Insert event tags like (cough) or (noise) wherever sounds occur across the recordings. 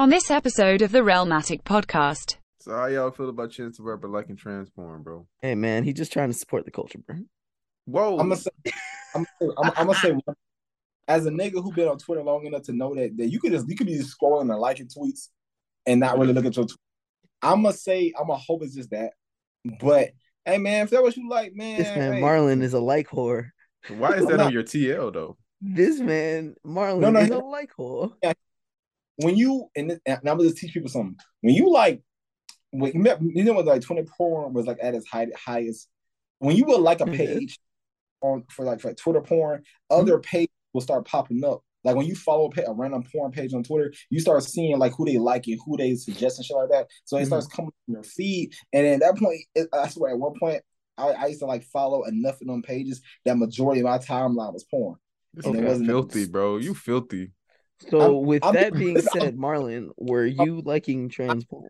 On this episode of the Realmatic podcast, So how y'all feel about Chance the Rapper liking trans porn, bro? Hey man, he just trying to support the culture, bro. Whoa. I'm gonna say, I'm, I'm, I'm gonna say, as a nigga who been on Twitter long enough to know that that you could just you could be just scrolling and liking tweets and not really look at your. Tweet. I'm gonna say, I'm gonna hope it's just that. But hey, man, if that what you like, man, This man hey. Marlon is a like whore. Why is that on your TL though? This man Marlon No, no, is he- a like whore. When you and, this, and I'm gonna just teach people something. When you like, when you, met- you know when like Twitter porn was like at its high, highest. When you would like a Mhm. page on for like for Twitter porn, other pages will start popping up. Like when you follow a, a random porn page on Twitter, you start seeing like who they like and who they suggest and shit like that. So it Mhm. starts coming in your feed, and at that point, it, I swear, at one point, I, I used to like follow enough of them pages that majority of my timeline was porn. This And it wasn't- filthy, bro. You filthy. So I'm- with I'm- that being I'm- said, Marlon, were you liking trans porn?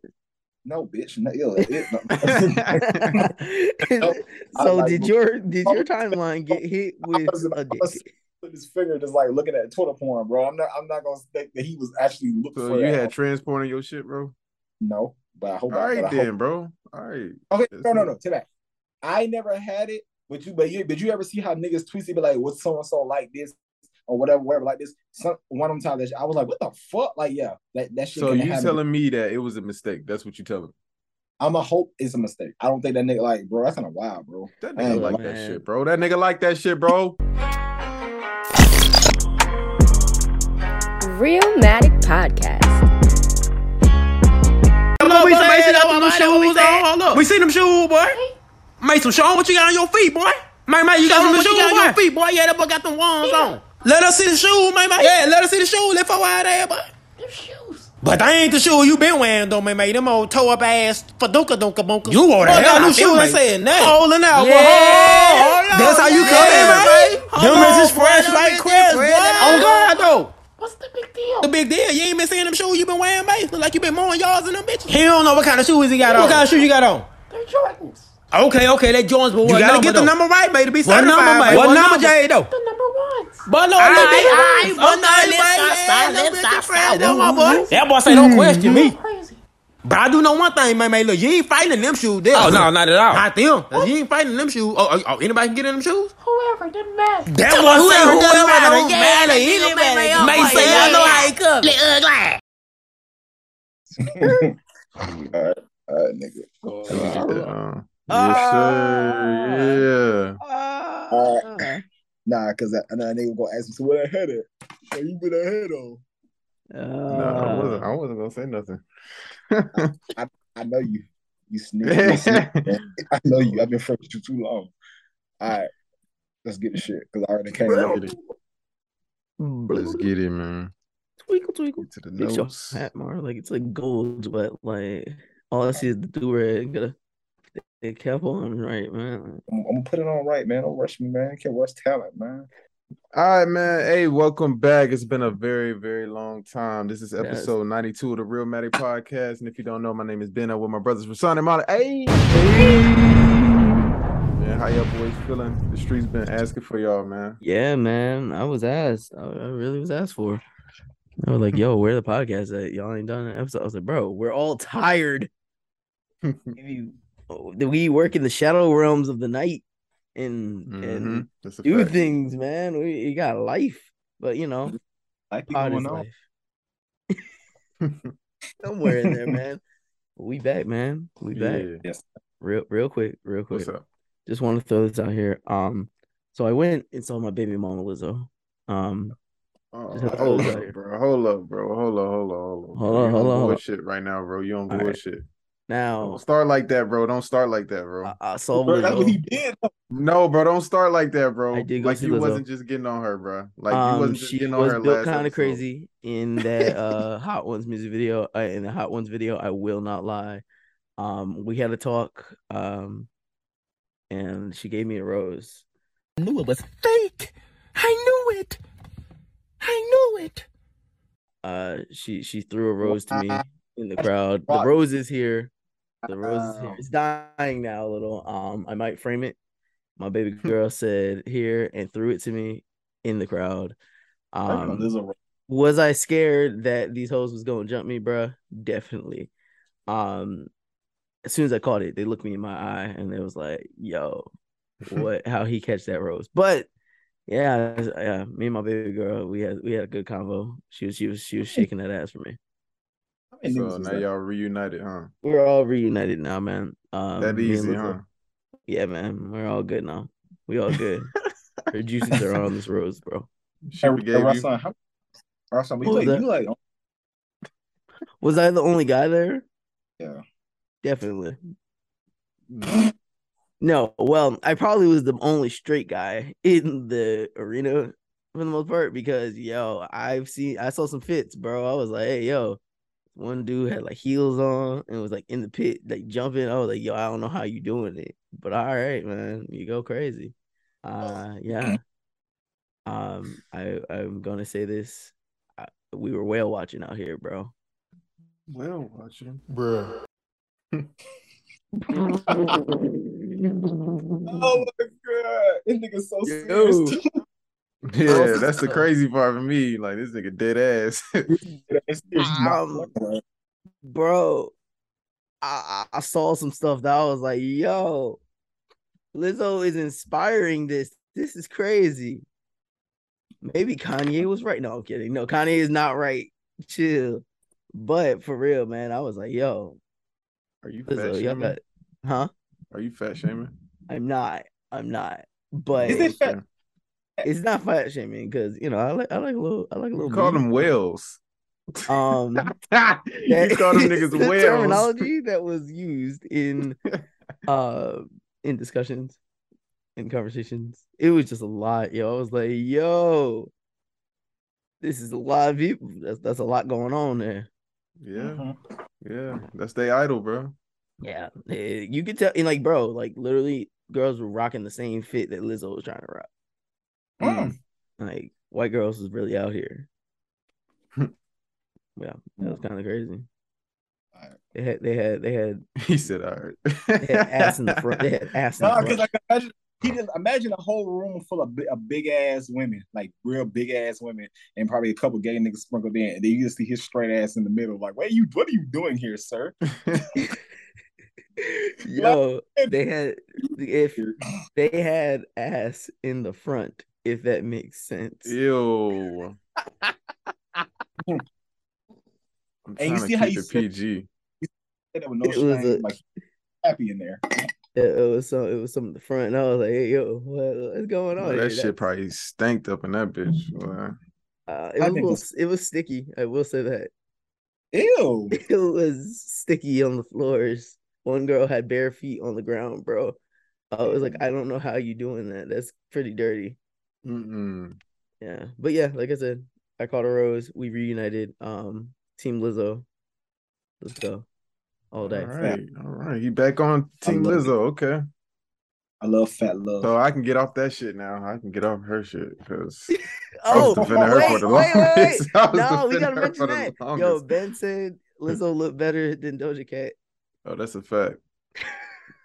No, bitch, no, ew, it, (laughs) no. I so like- did your did your timeline get hit (laughs) with was- I a dick? was- with his finger just like looking at Twitter porn, bro. I'm not I'm not gonna think that he was actually looking So for you that. had trans porn in your shit, bro? no, but I hope All I, right but I then, hope- bro. All right. Okay, That's no, no, no. To that. I never had it, but you but you but you ever see how niggas tweet be like, what's so and so like this or whatever, whatever like this. Some one of them times that I was like, what the fuck? Like, yeah, that, that shit. So you happen. telling me that it was a mistake? That's what you telling? Me. I'm a hope it's a mistake. I don't think that nigga like, bro, that's kind a wild, bro. That nigga ain't like gonna- that shit, bro. That nigga like that shit, bro. Realmatic Podcast. Look, we say shit up on them shoes on. Hold up. We see them shoes, boy. Make some show what you got on your feet, boy. Man, man, you got some shoes on your feet, boy. Yeah, that boy got them ones on. Let us see the shoes, man, man. Yeah, let us see the shoes. Let for out there, boy. Them shoes. But they ain't the shoes you been wearing, though, man, man. Them old toe up ass faduka dunka bunka. You wore that. got new I feel shoes like- and saying that. Holding out, boy. Yeah. Hold on. That's how you Yeah, come in, man. man. Them Hold is on, fresh boy. like Them crabs, bitches boy. fresh. On God, though. What's the big deal? The big deal. You ain't been seeing them shoes you been wearing, mate. Look like you been mowing yards in them bitches. He don't know what kind of shoes he got on. What kind of shoes you got on? They're Jordans. Okay, okay, they Jones, but what You gotta number, get the though? number right, mate, to be What certified. number, mate? What What, number, number, Jay, though? The number ones. But no, Aye, little bit. aye, but no, let's man, stop, yeah, stop, little let's bit stop, different, stop. though, my Woo, boy. woo. That boy say don't question me. But I do know one thing, man, man. Look, you ain't fighting in them shoes. There. Oh, no, not at all. Not them. You ain't fighting in them shoes. Oh, oh, oh, anybody can get in them shoes? Whoever, didn't matter. That Come boy on, say whoever, whoever doesn't matter. don't Yeah, matter. that nigga Anybody may- can may get say, in. I know how he come. Look ugly. all right, all right, nigga. Uh, Ah. Yes, ah. sir. Yeah. Ah. Uh, nah, cause that, and that nigga gonna ask me, so what I had it? What you been ahead on? No, I wasn't. I wasn't gonna say nothing. (laughs) I know you. You sneak. You sneak (laughs) man. I know you. I've been friends with you too long. All right, let's get the shit because I already came. Let's get it. Let's get it, man. Twinkle twinkle. Get to the Fix your nose. hat, Mar. Like it's like gold, but like all I see is the do rag. Gotta they kept on right, man. I'm, I'm gonna put it on right, man. Don't rush me, man. Can't rush talent, man. All right, man. Hey, welcome back. It's been a very, very long time. This is Yes. episode 92 of the Realmatic Podcast. And if you don't know, my name is Ben. I'm with my brothers from Son and Molly. Hey. Man, how y'all boys feeling? The streets been asking for y'all, man. Yeah, man. I was asked. I, I really was asked for. I was like, "Yo, where the podcast at? Y'all ain't done an episode." I was like, "Bro, we're all tired. (laughs) we, we work in the shadow realms of the night and and Mhm. That's a do fact. things, man. We, we got life, but you know, Like pod is life. (laughs) Somewhere in there, man. We back, man. We back. Yeah. Yes. Real, real quick, real quick. What's up? Just want to throw this out here. Um, so I went and saw my baby mama Lizzo. Um, Oh, Just have to hold throw this out up, bro. Hold up, bro. Hold up, hold up, hold up. Hold bro. on, hold on, hold on. Bullshit right now, bro. You on All right. Bullshit. now Don't start like that, bro. Don't start like that, bro. I, I saw Bro, that's what he did. No, bro, don't start like that, bro. I did go like see you Lizzo. wasn't just getting on her, bro. Like you Um, wasn't just she getting on was her built last kind of crazy in that uh (laughs) Hot Ones music video. Uh, in the Hot Ones video, I will not lie. Um, we had a talk. Um, and she gave me a rose. I knew it was fake. I knew it. I knew it. Uh, she she threw a rose to me in the crowd. The rose is here. The rose is. Wow. It's dying now a little. Um, I might frame it. My baby girl said here and threw it to me in the crowd. Um, Um, Lizzo, Was I scared that these hoes was gonna jump me, bruh? Definitely. Um, as soon as I caught it, they looked me in my eye and they was like, "Yo, (laughs) what? how he catch that rose?" But yeah, yeah, me and my baby girl, we had we had a good convo. She was she was she was shaking that ass for me. How So now that? y'all reunited, huh? We're all reunited now, man. Um, That easy, Lizzo- huh? Yeah, man, we're all good now. We all good. (laughs) Her juices are on this rose, bro. She Hey, forgave you. How Rassan, What was you like Was I the only guy there? Yeah. Definitely. No, well, I probably was the only straight guy in the arena for the most part because yo, I've seen I saw some fits, bro. I was like, hey, yo, one dude had like heels on and was like in the pit, like jumping. I was like, yo, I don't know how you doing it, but all right, man, you go crazy. Uh, (clears throat) yeah. Um, I I'm gonna say this, I, we were whale watching out here, bro. Whale watching. Bruh. (laughs) (laughs) Oh my god, this nigga so Yo. serious. (laughs) Yeah, that's the crazy part for me. Like this nigga dead ass. (laughs) (laughs) It's serious. He's not Um, bro. I, I I saw some stuff that I was like, yo, Lizzo is inspiring this. This is crazy. Maybe Kanye was right. No, I'm kidding. No, Kanye is not right. Chill. But for real, man, I was like, yo, Are you fat Lizzo, y'all shaming? got, huh? Are you fat shaming? I'm not. I'm not. But Is it fat? Okay. It's not fat shaming because you know I like I like a little I like a little (laughs) You call them whales. um you that call them niggas (laughs) the whales. terminology that was used in (laughs) uh in discussions in conversations it was just a lot yo i was like yo this is a lot of people that's that's a lot going on there Yeah, Mhm. yeah. That's their idol, bro. yeah eh, you could tell and like bro like literally girls were rocking the same fit that lizzo was trying to rock Mm. like white girls is really out here (laughs) yeah that was kind of crazy they had they had they had (laughs) He said, "All right." they had ass in the front they had (laughs) ass in the because front like imagine he just imagine a whole room full of, of big ass women, like real big ass women, and probably a couple gay niggas sprinkled in. And then you just see his straight ass in the middle. Like, what are you? What are you doing here, sir? Yo, they had if they had ass in the front, if that makes sense. Ew. (laughs) I'm And you see how you it said- PG. That with no It was shame, a- like happy in there. It, it was some it was some in the front. And I was like, hey yo, what, what's going on? Here? that shit That's- probably stanked up in that bitch. (laughs) boy. uh, it I was little, it's- it was sticky. I will say that. Ew. (laughs) It was sticky on the floors. One girl had bare feet on the ground, bro. I was like, I don't know how you doing that. That's pretty dirty. Mm-mm. Yeah. But yeah, like I said, I caught a rose. We reunited. Um, Team Lizzo. Let's go. All All day. right, all right. He back on Team love it. Lizzo. Okay, I love fat love. so I can get off that shit now. I can get off her shit because (laughs) I Oh, was defending her for wait, the wait, wait, wait. longest. (laughs) I was No, we gotta mention for the that. Yo, longest. Ben said Lizzo (laughs) looked better than Doja Cat. Oh, that's a fact.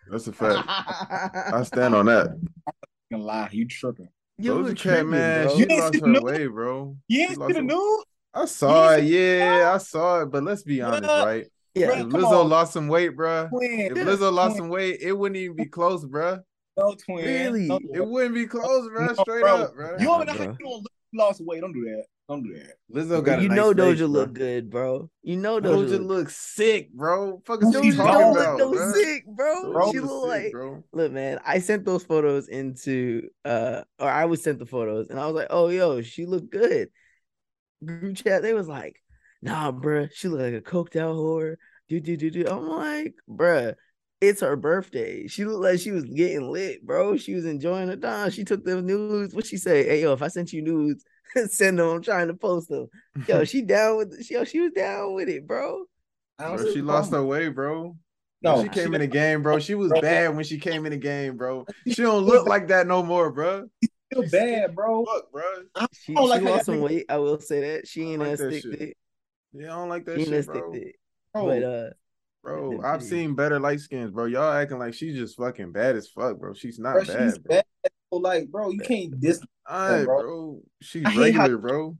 That's a fact. I stand on that. I'm gonna lie, you tripping. You were Doja Cat, man, bro. she You didn't lost see her the way, bro. You ain't lost see the news? I saw it. Yeah, I saw it. But let's be honest, Bruh. right? Yeah, Bruh. If Lizzo on. lost some weight, bruh. Twin. If Lizzo lost Twin. some weight, it wouldn't even be close, bruh. No twin. Really? No, It wouldn't be close, bruh. No, Straight bro. up, bruh. You don't know how bro. you don't look lost weight. Don't do that. Don't do that. Lizzo got you nice know face, Doja bruh. look good, bro. You know Doja, Doja look looks sick, bro. Fuck is Doja you talking don't gone, look about, no sick, bro. Doja She look sick, like bro. look, man. I sent those photos into uh, or I was sent the photos, and I was like, oh, yo, she looked good. Group chat, they was like, nah, bruh, she look like a coked out whore. Do do do do. I'm like, bruh, it's her birthday. She looked like she was getting lit, bro. She was enjoying her time. She took them news. What she say? Hey, yo, if I sent you nudes, send them. I'm trying to post them. Yo, (laughs) she down with yo, she was down with it, bro. Bro, she lost her way, bro. No, When she came in the game, bro. She was Bro. bad when she came in the game, bro. She (laughs) don't look like that no more, bro. Still bad, bro. Look, bro. She, don't she like how lost y'all some weight. I will say that she ain't like as that thick shit. thick. Yeah, I don't like that She shit, bro. thick. Bro, But uh, Bro, I've seen better light skins, bro. Y'all acting like she's just fucking bad as fuck, bro. She's not bro, bad, she's bro. bad. Like, bro, you can't dis. Alright, bro. bro. She's hate how- regular, bro.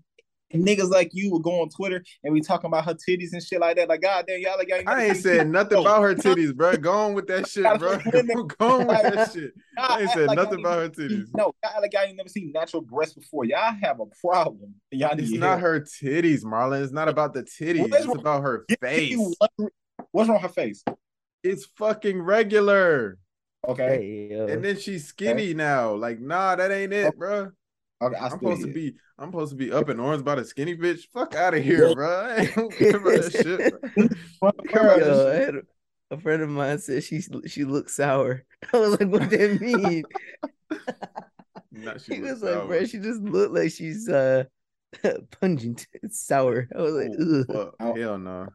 Niggas like you would go on Twitter and we talking about her titties and shit like that. Like, God damn, y'all like y'all I ain't said nothing about her titties, bro. Go on with that shit, bro. (laughs) Go on with that shit. I ain't said nothing about her titties. No, y'all like y'all ain't never seen natural breasts before. Y'all have a problem. Y'all It's not help. her titties, Marlon. It's not about the titties. What is It's wrong- about her face. What's wrong with her face? It's fucking regular. Okay. Hey, yo. And then she's skinny now. Like, nah, that ain't it, bro. Okay, I I'm still supposed to be I'm supposed to be up in orange by the skinny bitch. Fuck out of here, bro. I don't care about that shit. Bro. Fuck Come her. on, Yo, I shit. a, a friend of mine said she she looks sour. (laughs) I was like, what that (laughs) mean? She was like, bro, she just looked like she's uh (laughs) pungent, sour. I was like, Oh, Ugh. fuck. Hell no.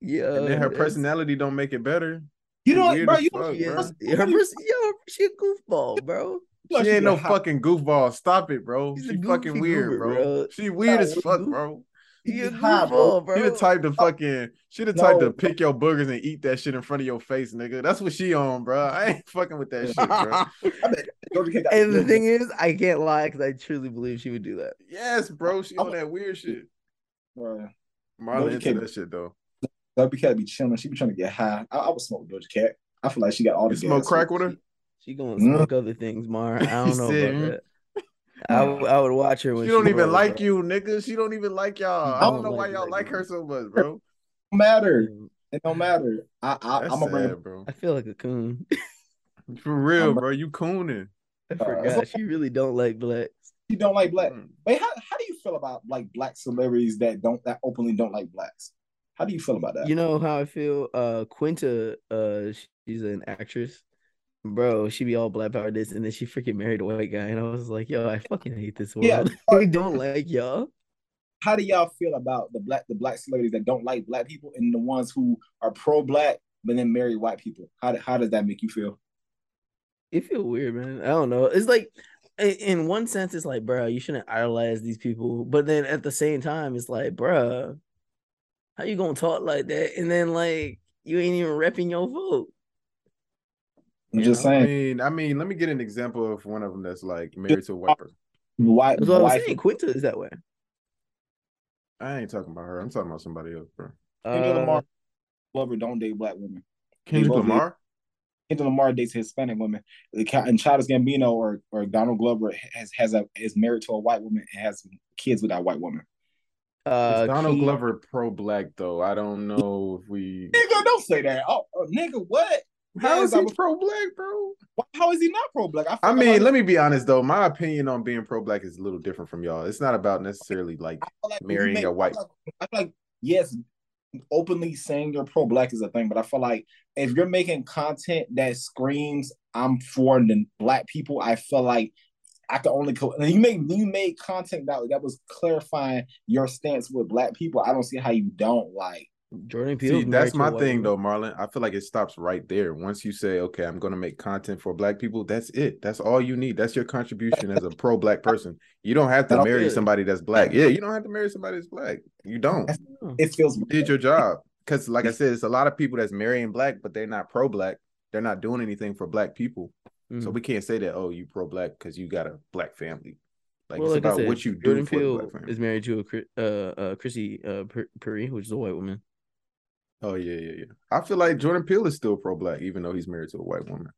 yeah. And then her personality don't make it better. You know, Weird bro, you fuck, She, bro. is, her yo, she a goofball, (laughs) bro. Like she ain't no hot. fucking goofball. Stop it, bro. She's a she fucking weird, goober, bro. bro. She weird as fuck, bro. You a She goofball, bro. She the type to fucking she the type No. to pick your boogers and eat that shit in front of your face, nigga. That's what she on, bro. I ain't fucking with that shit, bro. (laughs) I bet Doja Cat got and the thing is, I can't lie because I truly believe she would do that. Yes, bro. She I'm- on that weird shit. bro. Marlon Doja into that shit though. Doja Cat be chilling. She be trying to get high. I, I would smoke Doja Cat. I feel like she got all the You smoke crack with her? She gonna Mm. smoke other things, Mar. I don't (laughs) know said, about mm. that. I would, I would watch her when She don't even rolls, like bro. you, nigga. She don't even like y'all. I I don't don't know why y'all black like her so much, bro. It don't matter. Mm, It don't matter. I, I I'm gonna bring it. bro. I feel like a coon. (laughs) For real, bro. You cooning. I Uh, forgot she really don't like blacks. You don't like black. Mm. Wait, how, how do you feel about like black celebrities that don't that openly don't like blacks? How do you feel about that? You know how I feel? Uh, Quinta, uh, she's an actress, bro. She be all black power this, and then she freaking married a white guy, and I was like, yo, I fucking hate this world. (laughs) Yeah. I don't like y'all. how do y'all feel about the black the black celebrities that don't like black people and the ones who are pro black but then marry white people? How how does that make you feel? It feel weird, man. I don't know. It's like, in one sense, it's like, bro, you shouldn't idolize these people, but then at the same time, it's like, bro, how you gonna talk like that? And then like, you ain't even repping your vote. I'm You just know? I saying, mean, I mean, let me get an example of one of them that's like married to a white person. white That's what I was saying. Quinta is that way. I ain't talking about her. I'm talking about somebody else, bro. Kendrick Uh, Lamar Glover don't date black women. Kendrick both Lamar. Kendrick Lamar dates Hispanic women. And Childish Gambino or or Donald Glover has has a is married to a white woman and has kids with that white woman. Uh, Donald Key- Glover pro black though? I don't know if we. Nigga, don't say that. Oh, oh, nigga, what? How is he pro black, bro? How is he not pro black? I I mean, let me be honest though. My opinion on being pro black is a little different from y'all. It's not about necessarily like like marrying make- a white- I feel like, I feel like yes, openly saying you're pro black is a thing, but I feel like if you're making content that screams I'm for the black people, I feel like I can only co- and you make you made content that that was clarifying your stance with black people. I don't see how you don't like. Jordan Peele. See, that's my thing though, Marlon. I feel like it stops right there. Once you say, okay, I'm gonna make content for black people, that's it. That's all you need. That's your contribution as a pro black person. You don't have to That's marry somebody that's black. Yeah, you don't have to marry somebody that's black. You don't. It feels You did your job. Because like I said, it's a lot of people that's marrying black, but they're not pro black. They're not doing anything for black people. Mm. So we can't say that, oh, you pro black because you got a black family. Like well, it's like about said, what you do Jordan for the Peele black family. is married to a uh, uh Chrissy uh Per- Perry, which is a white woman. Oh yeah, yeah, yeah. I feel like Jordan Peele is still pro black, even though he's married to a white woman.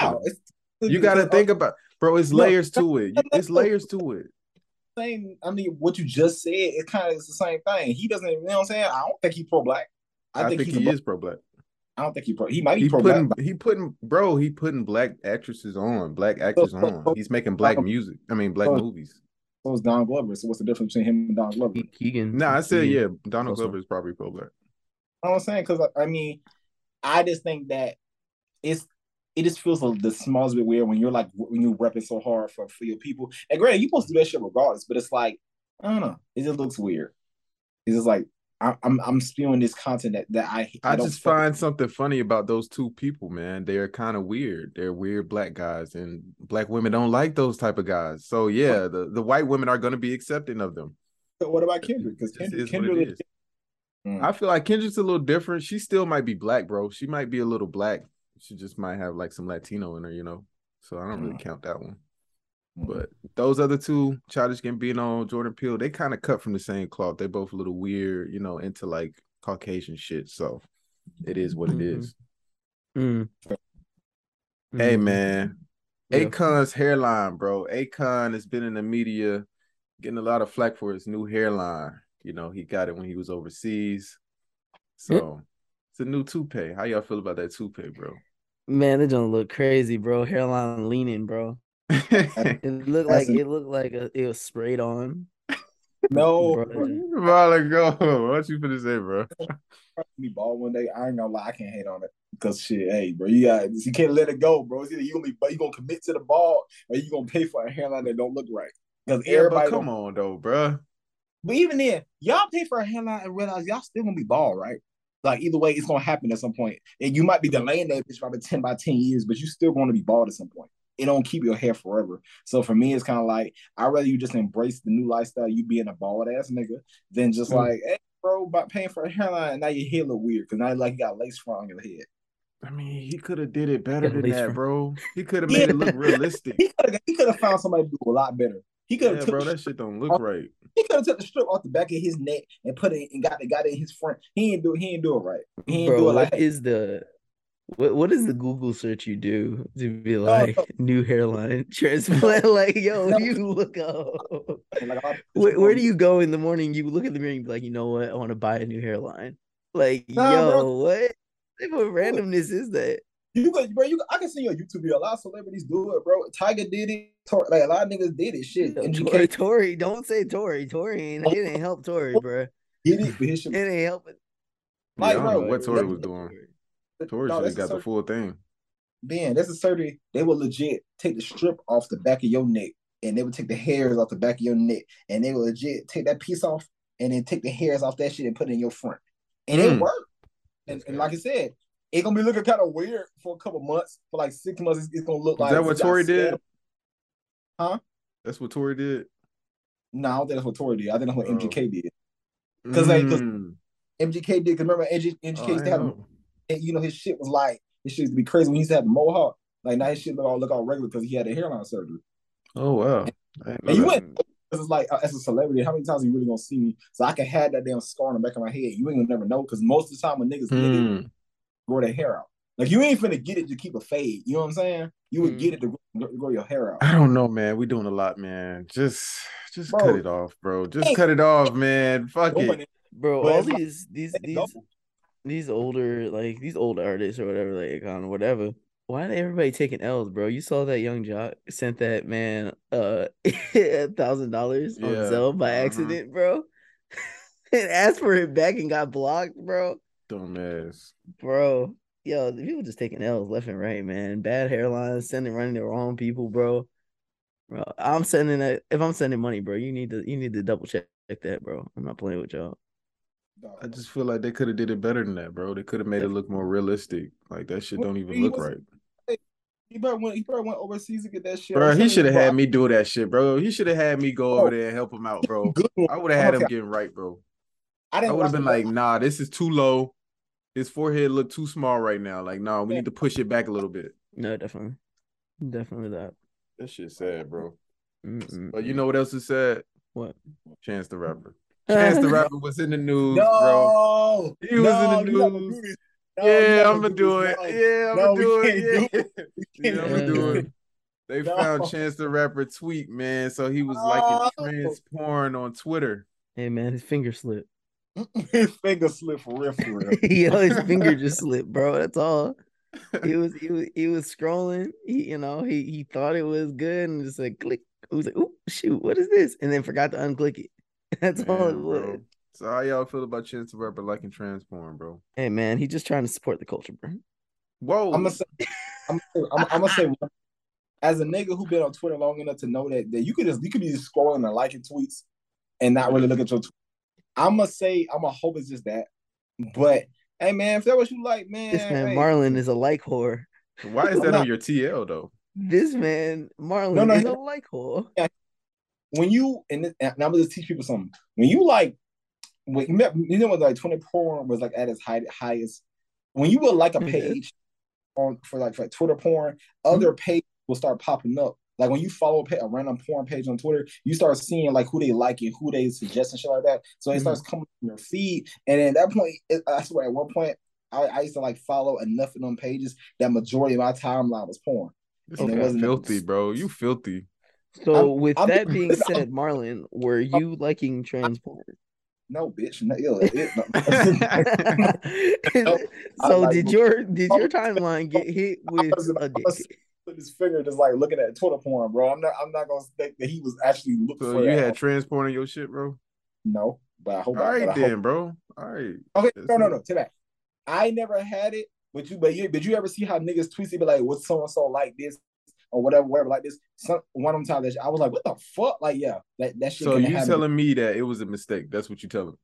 wow. It's, You got to think about, bro. It's layers to it. It's (laughs) layers to it. same. I mean, what you just said, it kind of is the same thing. He doesn't, you know what I'm saying? I don't think he pro black. I, think, he's he is pro black. I don't think he pro. He might be He pro putting, black. he putting, bro. He putting black actresses on, black actors so- on. He's making black music. I mean, black so- movies. So is Don Glover. So what's the difference between him and Don Glover? Keegan. No, I said yeah. Keegan. Donald Also. Glover is probably pro black. You know I'm saying? Because I mean, I just think that it's it just feels a, the smallest bit weird when you're like when you're repping so hard for, for your people. And granted, you supposed to do that shit regardless, but it's like I don't know. It just looks weird. It's just like I, I'm I'm spewing this content that that I I, don't just find something funny about those two people, man. They're kind of weird. They're weird black guys, and black women don't like those type of guys. So yeah, the, the white women are going to be accepting of them. But what about Kendrick? Because Kendrick, is Kendrick is. Mm. I feel like Kendrick's a little different. She still might be black, bro. She might be a little black. She just might have like some Latino in her, you know. So I don't really Mm. count that one. But those other two, Childish Gambino, Jordan Peele, they kind of cut from the same cloth. They both a little weird, you know, into like Caucasian shit. So it is what it Mhm. is. Mm. Hey Mhm. man, Yeah. Akon's hairline, bro. Akon has been in the media getting a lot of flack for his new hairline. You know, he got it when he was overseas. So it's a new toupee. How y'all feel about that toupee, bro? Man, they don't look crazy, bro. Hairline leaning, bro. (laughs) It looked like a- it looked like a, it was sprayed on. No, Bro, bro, Marlon, go. (laughs) What you finna say, bro? (laughs) me ball one day. I ain't gonna lie, I can't hate on it because shit, hey, bro, you got you can't let it go, bro. It's either you gonna be you gonna commit to the ball or you gonna pay for a hairline that don't look right. Because Yeah, everybody, but come don't- on though, bro. but even then, y'all pay for a hairline and realize y'all still gonna be bald, right? Like either way, it's gonna happen at some point, and you might be delaying that bitch by about ten by ten years, but you still going to be bald at some point. It don't keep your hair forever. So for me, it's kind of like I'd rather you just embrace the new lifestyle, you being a bald ass nigga, than just Mm. like, hey, bro, by paying for a hairline, and now your hair look weird because now like you got lace front on your head. I mean, he could have did it better than that, front. bro. He could have made it look realistic. (laughs) He could have he found somebody to do a lot better. He could have Yeah, bro, that shit don't look right. he could have took the strip off the back of his neck and put it and got it got it in his front. He ain't do he ain't do it right. He ain't Bro, do it like is the what what is the Google search you do to be oh, like new hairline (laughs) transplant? (laughs) like, yo, No. you look up. (laughs) Where, where do you go in the morning? You look at the mirror and be like, you know what? I want to buy a new hairline. Like, Nah, yo, bro. what type of randomness is that? You could, bro. You, I can see your YouTube video. A lot of celebrities do it, bro. Tiger did it. Tor- Like a lot of niggas did it. Shit, Yo, MGK Tory, Tory, don't say Tory. Tory ain't it ain't help Tory, bro. it, but his shit. It ain't helping. Yeah, I don't bro, know what Tory that- was doing. Tory No, should that's have a got the full thing. Ben, that's a surgery. They will legit take the strip off the back of your neck, and they would take the hairs off the back of your neck, and they will legit take that piece off, and then take the hairs off that shit and put it in your front, and it Mm. worked. And, and like I said, it gonna be looking kind of weird for a couple months. For like six months, it's, it's gonna look Is like that what you got Tory did? Huh? That's what Tory did. No, I don't think that's what Tory did. I think that's what Oh. MGK did. 'Cause, like, 'cause- Mm. MGK did. Cause remember, MG, Oh, MGK I used to have, didn't know. and, you know, his shit was like his shit used to be crazy when he used to have the mohawk. Like now his shit look all look all regular because he had a hairline surgery. Oh wow. I didn't And you went Cause it's like uh, as a celebrity, how many times are you really gonna see me? So I can have that damn scar on the back of my head. You ain't gonna never know because most of the time when niggas get it, Hmm. grow their hair out. Like you ain't finna get it to keep a fade. You know what I'm saying? You would Mm. get it to grow, grow your hair out. I don't know, man. We doing a lot, man. Just just Bro. cut it off, bro. Just cut it off, man. Fuck it. Bro, all these these let it go. these these older like these old artists or whatever like or whatever. Why did everybody taking L's, bro? You saw that Yung Joc sent that man uh (laughs) a thousand dollars on Zelle by uh-huh. accident, bro. (laughs) and asked for it back and got blocked, bro. Dumbass. Bro, yo, the people just taking L's left and right, man. Bad hairlines, sending running the wrong people, bro. Bro, I'm sending that. If I'm sending money, bro, you need to you need to double check that, bro. I'm not playing with y'all. I just feel like they could have did it better than that, bro. They could have made it look more realistic. Like that shit don't even look right. He probably went. He probably went overseas to get that shit. Bro, he should have had me do that shit, bro. He should have had me go over oh. there and help him out, bro. (laughs) I would have had I'm him getting right, bro. I I didn't would have been like, nah, this is too low. His forehead look too small right now. Like, nah, we Yeah. need to push it back a little bit. No, definitely, definitely that. That shit's sad, bro. Mm-mm. But you know what else is sad? what? Chance the Rapper. Chance the uh, Rapper was in the news, bro. no, He was in the no, you not gonna news. No, yeah, not I'm gonna do it. No. Yeah, I'm gonna we do can't it. (laughs) Yeah, yeah I'm gonna do do it. it. They No. found Chance the Rapper tweet, man. So he was No. liking oh. trans porn on Twitter. Hey man, his finger slipped. (laughs) His finger slipped for real, for real. (laughs) Yo, his finger just slipped, bro. That's all. He was he was he was scrolling. He you know he he thought it was good and just like click. He was like, "Ooh, shoot, what is this?" And then forgot to unclick it. (laughs) That's all it Man, was. bro. So how y'all feel about Chance the Rapper liking trans porn, bro? Hey man, he just trying to support the culture, bro. Whoa. I'm gonna say, I'm, gonna- I'm, I'm gonna say, as a nigga who been on Twitter long enough to know that that you could just you could be just scrolling and liking tweets and not really look at your. Tweet. I'm gonna say, I'm gonna hope it's just that. But hey, man, if that what you like, man, This man hey, Marlon is a like whore. Why is that (laughs) on your TL though? This man Marlon No, no, is he- a like whore. When you and, this, and I'm gonna just teach people something. When you like, when you, met, you know when like Twitter porn was like at its high, highest. When you would like a Mhm. page on for like for Twitter porn, other pages will start popping up Like when you follow a, a random porn page on Twitter, you start seeing like who they like and who they suggest and shit like that. So it Mhm. starts coming in your feed, and then at that point, it, I swear, at one point, I, I used to like follow enough of them pages that majority of my timeline was porn. This And it wasn't filthy, bro. You filthy. So I'm- with I'm- that (laughs) being I'm- said, Marlon, were you liking trans porn? No, bitch, no, ew, it- no. (laughs) (laughs) I so like- did your did your timeline get hit with was- a I dick? was- With his finger, just like looking at Twitter porn, bro. I'm not. I'm not gonna think that he was actually looking So for you that. had transport in your shit, bro. no, but I hope. All I, right but hope- then, bro. All right. Okay, That's no, no, it. no. Take back. I never had it, but you, but you, did you ever see how niggas tweet be like, "What's so and so like this?" Or whatever, whatever like this. Some one of them times that I was like, "What the fuck?" Like, yeah, that that shit. So you happen. telling me that it was a mistake? That's what you telling? Me.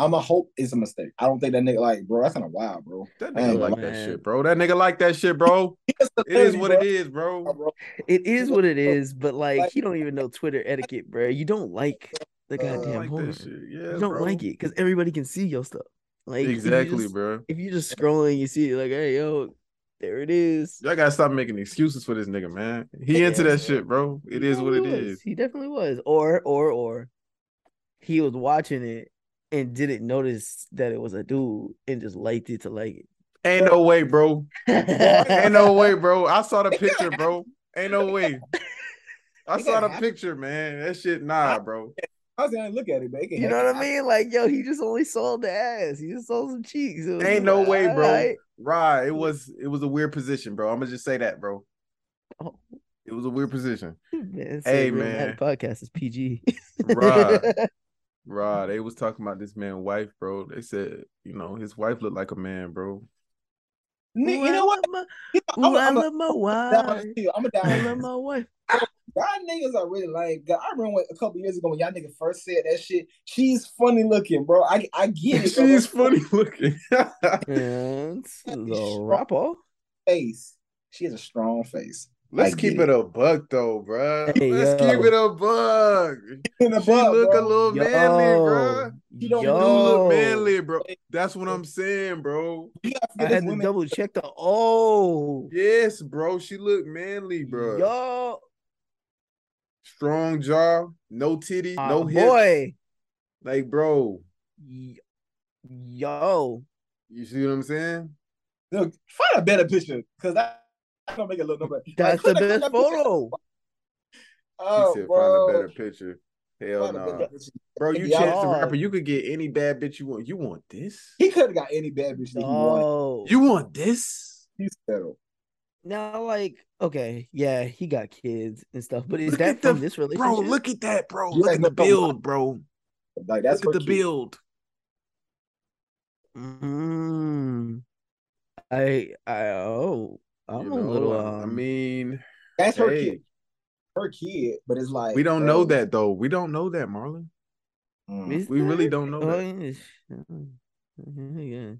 I'm a hope it's a mistake. I don't think that nigga like, bro. That's kind a wild, bro. That nigga like gonna- that shit, bro. That nigga like that shit, bro. (laughs) It's the It is what bro. it is, bro. Bro, It is what it is, but like Like- he don't even know Twitter etiquette, bro. You don't like the Uh, goddamn like porn. shit. Yeah, You don't bro. like it because everybody can see your stuff. Like (laughs) if Exactly, just- bro. If you just scrolling, you see like, hey yo, there it is. Y'all gotta stop making excuses for this nigga, man. He into Yeah. that shit, bro. It He is what it was. is. He definitely was. Or or or he was watching it and didn't notice that it was a dude and just liked it to like it. Ain't no way, bro. Ain't no way, bro. (laughs) I saw the picture, bro. Ain't no way. (laughs) I saw the picture, man. That shit, nah, bro. I was gonna look at it, but it You know what I mean? Like, yo, he just only sold the ass. He just sold some cheeks. It Ain't just no like, way, bro. alright. Right. It was it was a weird position, bro. I'm gonna just say that, bro. Oh. It was a weird position. Man, Hey, hey man, man. podcast is PG. Right. Right. They was talking about this man's wife, bro. They said, you know, his wife looked like a man, bro. Ooh, You know I what? love You my- know, Ooh, I I'm a- love my wife. I'm a wife. I'm a I love my wife. Y'all niggas are really lame. God, I remember a couple years ago when y'all niggas first said that shit. She's funny looking, bro. I I get it. (laughs) bro. She's funny looking. (laughs) And the strong. rapper. face. She has a strong face. Let's I keep get it a buck though, bro. Hey, (laughs) Let's yo. keep it a buck. She butt, look bro. a little manly, bro. You don't She do do look manly, bro. That's what I'm saying, bro. You gotta I had to women- double check the oh Yes, bro. She look manly, bro. yo Strong jaw, no titty, uh, no hips. boy Like, bro, yo you see what I'm saying? Look, find a better picture because that I don't make it look no better. that's the click best that photo. Oh, (laughs) he said, bro. find a better picture. Hell no. better picture. Bro, you Yeah, chance the rapper, you could get any bad bitch you want. You want this? He could have got any bad bitch that he wanted. Oh, You want this? He's settled. now like okay, yeah, he got kids and stuff, but is Look that at the- from this relationship? Bro, look at that, bro. You Look at the know- build, bro. Like that's Look at the kid. build. Mm, I I oh I'm You a know, little I um, mean, That's her hey, kid. Her kid, but it's like we don't bro, know that though. We don't know that, Marlon. mm. We really don't know oh, that. yeah, yeah.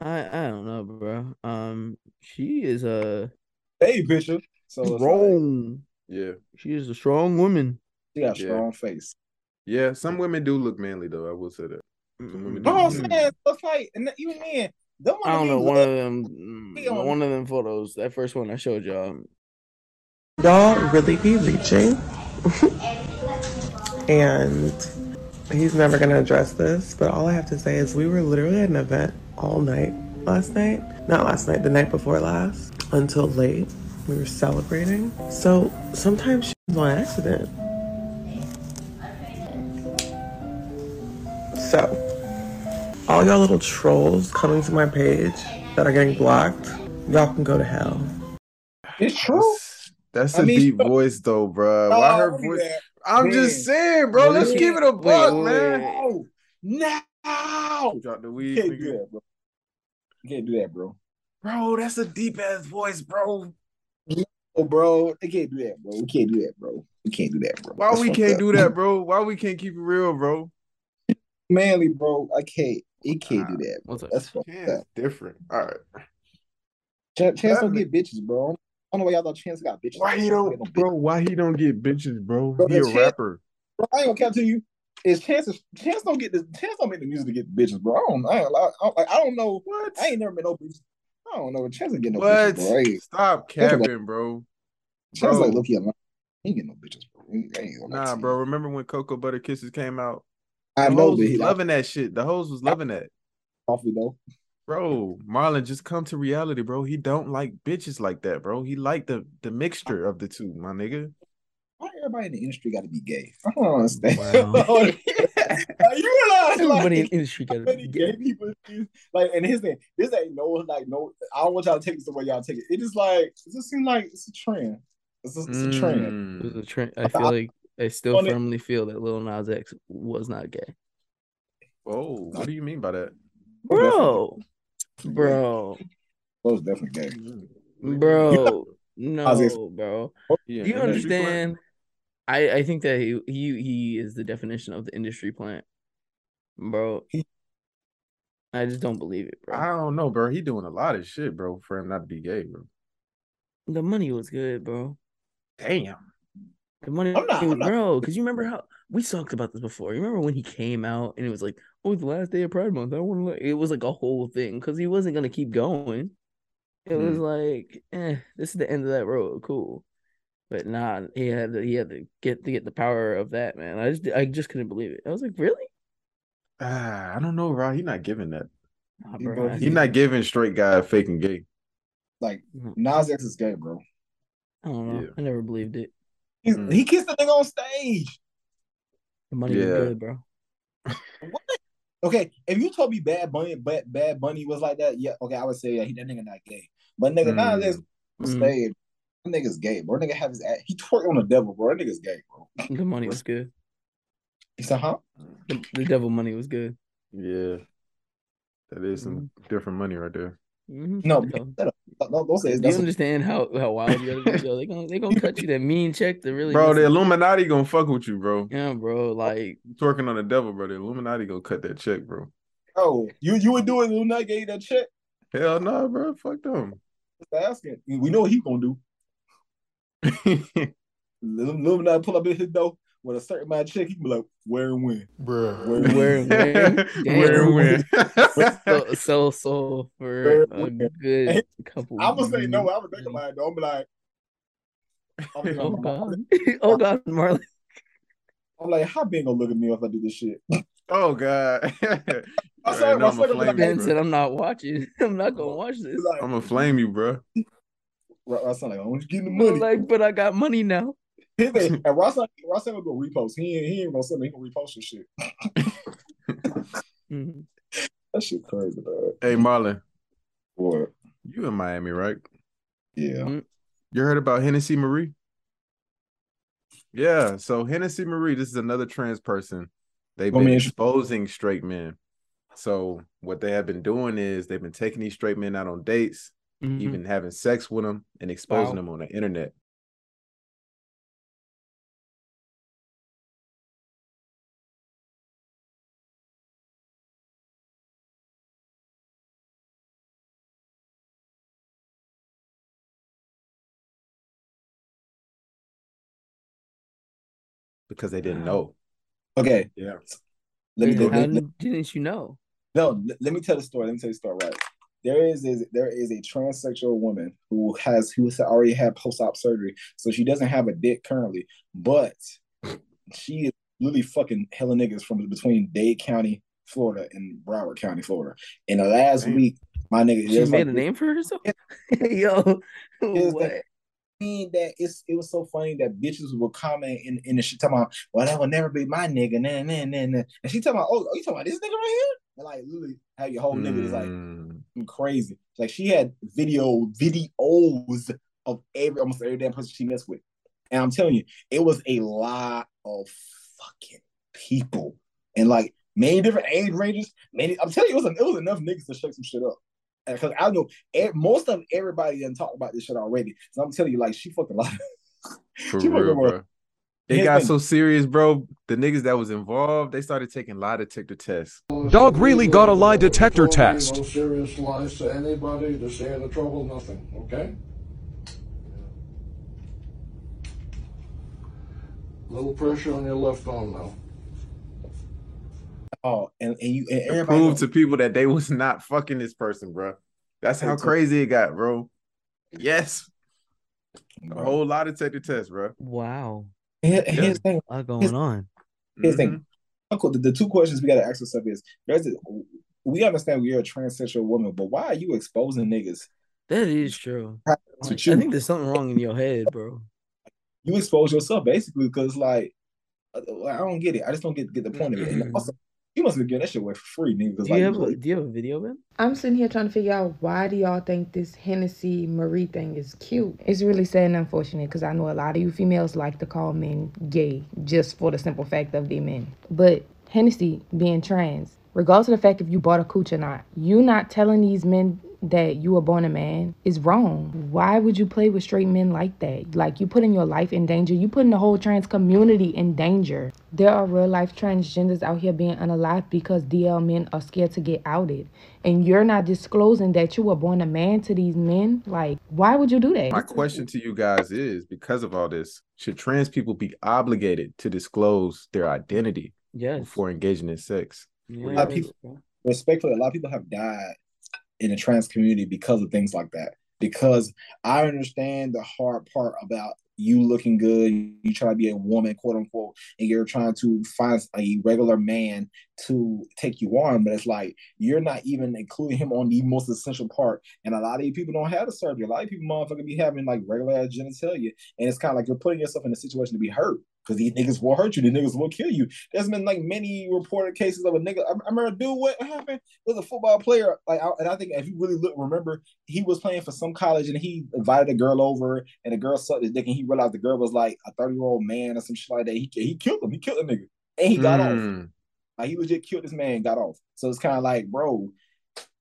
I I don't know, bro. Um, she is a baby picture. So it's like, strong. Yeah. She is a strong woman. she got a Yeah. strong face. Yeah. Some women do look manly though. I will say that. Some women do No, I'm manly. saying so it's like, and even then, them I don't know. One look- of them, mm, He on- one of them photos. That first one I showed y'all. Y'all really be reaching. and he's never going to address this, but all I have to say is we were literally at an event all night last night. Not last night, the night before last, until late. We were celebrating. So sometimes she's on accident. So, all y'all little trolls coming to my page that are getting blocked, y'all can go to hell. It's true. That's, that's I a mean, deep she- voice though, bro. Oh, Why Oh, her voice? that. I'm just saying, bro. Let's Wait, keep it a wait, buck, wait, man. No, no. Drop the weed, can't do that, bro. You can't do that, bro. Bro. That's a deep ass voice, bro. Oh, bro, they can't do that, bro. We can't do that, bro. We can't do that, bro. Why That's we can't up. do that, bro? Why we can't keep it real, bro? manly, bro? I can't. He can't do that. What's? That's fucked up. different. All right. Ch- Chance don't That- get bitches, bro. I don't know why y'all thought Chance got bitches. Why he don't, no bitches. bro? Why he don't get bitches, bro? Bro, He a Chance- rapper. Bro, I ain't gonna count to you. Is Chance Chance don't get this Chance don't make the music to get bitches, bro. I don't I don't, I don't, I don't know. What? I ain't never met no bitches. I don't know. Chance ain't getting no what? bitches, bro. Ain't- Stop Chance like- capping, bro. Chance Bro. like Loki. alone. He ain't getting no bitches, bro. He, he ain't Nah, team. bro. Remember when Cocoa Butter Kisses came out? I know, was he loving that shit. The hoes was loving that. coffee though. Bro, Marlon, just come to reality, bro. He don't like bitches like that, bro. He like the the mixture of the two, my nigga. Why everybody in the industry got to be gay? (laughs) I don't understand. Wow. (laughs) Like, you realize, Everybody in like, the industry got how many gay gay. people like, and his thing, this ain't no like no. I don't want y'all to take this the way y'all take it. It is just like it just seems like it's a trend. It's a, it's a trend. Mm. It was a trend. I feel like I still On it- firmly feel that Lil Nas X was not gay, Oh, what do you mean by that? bro. Bro, Bro, it's definitely gay. bro, Nas X- no, bro. Yeah, Do you industry plant? understand? I I think that he he he is the definition of the industry plant, bro. He- I just don't believe it, bro. I don't know, bro. He doing a lot of shit, bro, for him not to be gay, bro. The money was good, bro. Damn. The money, I'm not- I'm bro. Because you remember how we talked about this before. You remember when he came out and it was like, "Oh, it's the last day of Pride Month." I want to. It was like a whole thing because he wasn't gonna keep going. It was Hmm. like, eh, this is the end of that road. Cool, but nah, he had to, he had to get to get the power of that man. I just I just couldn't believe it. I was like, really? Ah, I don't know, bro. He not giving that. Nah, He bro, broke I his- He think- not giving straight guy faking gay. Like Mhm. Nas X is gay, bro. I don't know. Yeah. I never believed it. He's, Mm. He kissed the nigga on stage. The money was good, bro. what? Okay, if you told me Bad Bunny, Bad, Bad Bunny was like that, yeah, okay, I would say yeah, he that nigga not gay. But nigga, Nas X on Mm. stage, that nigga's gay, bro. That nigga have his ass, he twerk on the devil, bro. That nigga's gay, bro. The money was good. He said, huh? The, the devil money was good. Yeah. That is some different money right there. Mhm. No, So- Don't, don't say it's Do you that's understand how how wild you gotta be? Yo, they gonna they gonna cut you that mean check to really Bro, the Illuminati gonna fuck with you, bro. yeah, bro. Like You twerking on the devil, bro. The Illuminati gonna cut that check, bro. Oh, you you would do it when I gave you that check? Hell no, bro. Fuck them. Just asking. We know what he gonna do. Little Illuminati pull up in his door with a certain amount of check, he can be like, where and when? Bruh. Where and where when? where (laughs) Where and when? so, so so for Where- a good couple. I'm gonna say no. I'm gonna think about it. Though. I'm be like, I'm, be like, Oh, oh god, (laughs) oh god, Marlon. I'm like, how Ben gonna look at me if I do this shit? (laughs) oh God. I I said- know I I'm said- gonna flame you, said, "I'm not watching. I'm not gonna watch this." I'm gonna flame you, bro. Ross like, I want you getting the money. like, but I got money now. His and Ross, like, Ross ain't gonna go repost. He ain't, he ain't gonna send me. He gonna repost your shit. Mhm. That shit crazy, dog. Hey, Marlon, What? you in Miami, right? Yeah. You heard about Hennessy Marie? Yeah, so Hennessy Marie, this is another trans person. They've been me exposing straight men. So what they have been doing is they've been taking these straight men out on dates, Mhm. even having sex with them and exposing Wow. them on the internet. Because they didn't Wow. know. Okay. Yeah. Let me Yeah, let, How let- did- didn't you know? no. Let, let me tell the story. Let me tell you the story. Right. There is, is there is a transsexual woman who has who has already had post op surgery, so she doesn't have a dick currently, but she is literally fucking hella niggas from between Dade County, Florida, and Broward County, Florida. In the last Damn. week, my nigga, She made like- a name for herself. (laughs) Yo, what? thing that it's it was so funny that bitches would comment in, in the shit talking about, well, that will never be my nigga, nah, nah, nah, nah. And she talking about, oh, are you talking about this nigga right here? And like literally how your whole nigga is like Mm. Crazy. Like she had video videos of every almost every damn person she messed with. And I'm telling you, it was a lot of fucking people. And like many different age ranges. Many I'm telling you, it was, it was enough niggas to shake some shit up. Because I know most of everybody done talked about this shit already. So I'm telling you, like she fucking lot. (laughs) For She real. It got so serious, bro. The niggas that was involved, they started taking lie detector tests. Dog really got a lie detector test. No serious lies to anybody to stay out of trouble, nothing, okay? Little pressure on your left arm now. Oh, and, and you and To everybody prove knows- to people that they was not fucking this person, bro. That's how crazy it got, bro. Yes. A whole lot of take the test, bro. Wow. Here- Here's the thing. A lot going Here's- on. Here's the Mm-hmm. thing. Uncle, The, the two questions we got to ask ourselves is: There's a, we understand you're a transsexual woman, but why are you exposing niggas? That is true. I think there's something wrong in your head, bro. you expose yourself basically because like uh, I don't get it. I just don't get get the point of it. Mm-hmm. And also, you must be giving that shit away for free, nigga. 'cause, Do you like, have you- a, do you have a video, man? I'm sitting here trying to figure out why do y'all think this Hennessy Marie thing is cute? It's really sad and unfortunate because I know a lot of you females like to call men gay just for the simple fact of they men. But Hennessy being trans, regardless of the fact if you bought a cooch or not, you not telling these men that you were born a man is wrong. Why would you play with straight men like that? Like you putting your life in danger. You putting the whole trans community in danger. There are real life transgenders out here being unalived because DL men are scared to get outed. And you're not disclosing that you were born a man to these men. Like, why would you do that? My question to you guys is because of all this, should trans people be obligated to disclose their identity Yes. before engaging in sex? A lot of people, respectfully, a lot of people have died in the trans community because of things like that. Because I understand the hard part about you looking good, you try to be a woman, quote unquote, and you're trying to find a regular man to take you on, but it's like you're not even including him on the most essential part. And a lot of you people don't have the surgery. A lot of people motherfucker be having like regular genitalia, and it's kind of like you're putting yourself in a situation to be hurt. Because these niggas will hurt you, these niggas will kill you. There's been like many reported cases of a nigga. I, I remember a dude, what happened? It was a football player. Like, I, and I think if you really look, remember, he was playing for some college and he invited a girl over, and the girl sucked his dick, and he realized the girl was like a 30 year old man or some shit like that. He he killed him. He killed the nigga, and he got off. Mm. Like he legit killed this man, got off. So it's kind of like, bro,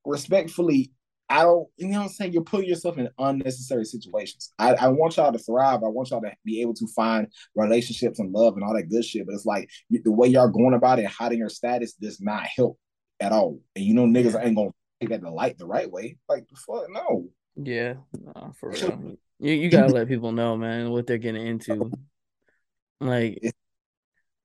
respectfully, I don't, you know what I'm saying? You're putting yourself in unnecessary situations. I, I want y'all to thrive. I want y'all to be able to find relationships and love and all that good shit. But it's like the way y'all going about it, hiding your status does not help at all. And you know, niggas ain't gonna take that to light the right way. Like, the fuck, no. Yeah, nah, for real. (laughs) You you gotta let people know, man, what they're getting into. Like,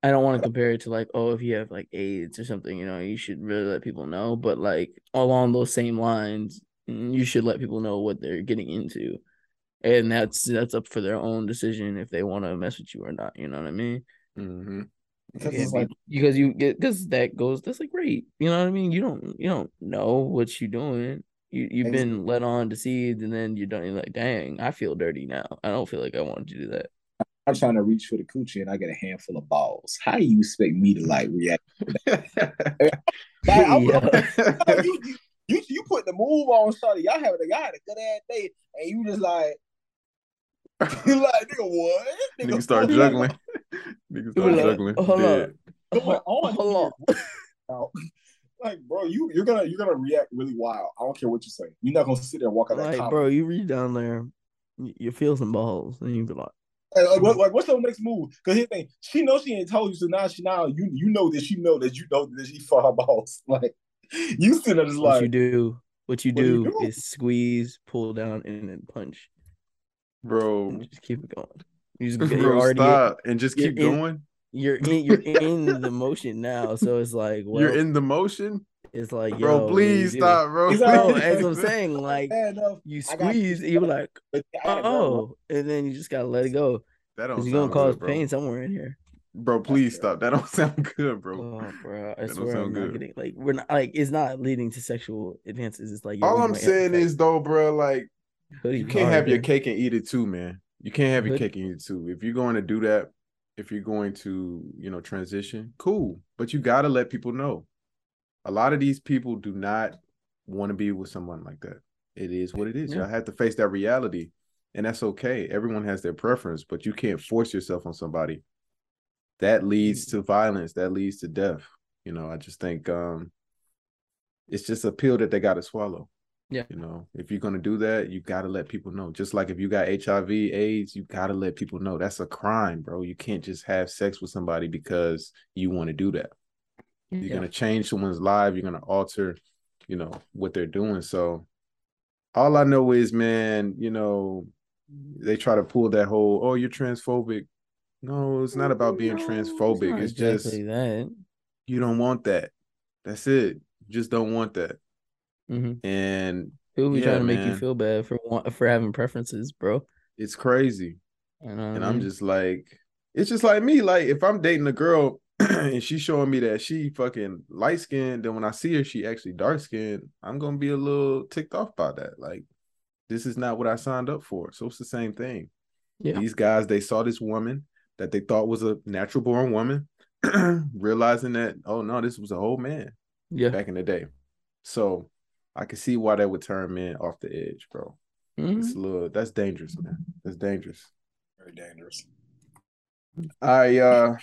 I don't want to compare it to like, oh, if you have like AIDS or something, you know, you should really let people know. But like along those same lines, you should let people know what they're getting into, and that's that's up for their own decision if they want to mess with you or not. You know what I mean? Mm-hmm. Because like, because you get because that goes that's like great. You know what I mean? You don't you don't know what you're doing. You you've Ex- been led on deceived, and then you're done. You're like, dang, I feel dirty now. I don't feel like I wanted to do that. I'm trying to reach for the coochie and I get a handful of balls. How do you expect me to like react? Like, (laughs) I'm- Yeah. (laughs) you, you, you, you put the move on, Shawty. Y'all having a guy had a good ass day, and you just like, (laughs) you like, nigga, what? Niggas start what (laughs) juggling. Niggas You start were like, juggling. hold Yeah. up, going on? hold on. Like, bro, you you're gonna you're gonna react really wild. I don't care what you say. You're not gonna sit there and walk out that Like, bro, you read down there, you, you feel some balls, and you be like, Like, like, what- like, what's your next move? Because here's the thing, she knows she ain't told you, so now she now you you know that she know that you know that she for her balls. (laughs) Like you sitting there just what like you do, what you What do you do do? is squeeze, pull down, and then punch, Bro, and just keep it going. You just, (laughs) you're bro, already stop and just you're keep in- going. you're in you're in the motion now, so it's like, (laughs) well, You're in the motion, it's like, bro. yo, please what do stop, bro. He's No, as I'm (laughs) saying, like you squeeze, and you're like, But I got oh, and then you just gotta let it go That don't you're gonna cause good, pain somewhere in here. Bro, please stop. That don't (laughs) sound good, bro. Oh, bro, I That swear I'm sound not getting like we're not like it's not leading to sexual advances. It's like All I'm saying is though, bro, like. Hoodie you can't have your cake and eat it too, man. You can't have your Hood- cake and eat it too. If you're going to do that, if you're going to, you know, transition, cool. But you gotta let people know. A lot of these people do not want to be with someone like that. It is what it is. Yeah. Y'all have to face that reality. And that's okay. Everyone has their preference, but you can't force yourself on somebody. That leads to violence, that leads to death. You know, I just think um it's just a pill that they gotta swallow. Yeah. You know, if you're gonna do that, you gotta let people know. Just like if you got HIV, AIDS, you gotta let people know. That's a crime, bro. You can't just have sex with somebody because you want to do that. You're Yeah. gonna change someone's life. You're gonna alter, you know, what they're doing. So, all I know is, man, you know, they try to pull that whole, "Oh, you're transphobic." No, it's not about being No, transphobic. It's just exactly that. you don't want that. That's it. You just don't want that. Mhm. And People be Yeah, trying to make you feel bad for for having preferences, bro. it's crazy. Know what And I'm just like, it's just like me. Like if I'm dating a girl (clears throat) and she's showing me that she fucking light skinned, then when I see her, she actually dark skinned, I'm gonna be a little ticked off by that. Like, this is not what I signed up for. So it's the same thing. Yeah. These guys, they saw this woman that they thought was a natural born woman, (clears throat) realizing that, oh no, this was a whole man yeah. back in the day. So I can see why that would turn men off the edge, bro. Mhm. It's a little that's dangerous, man. That's dangerous. Very dangerous. I uh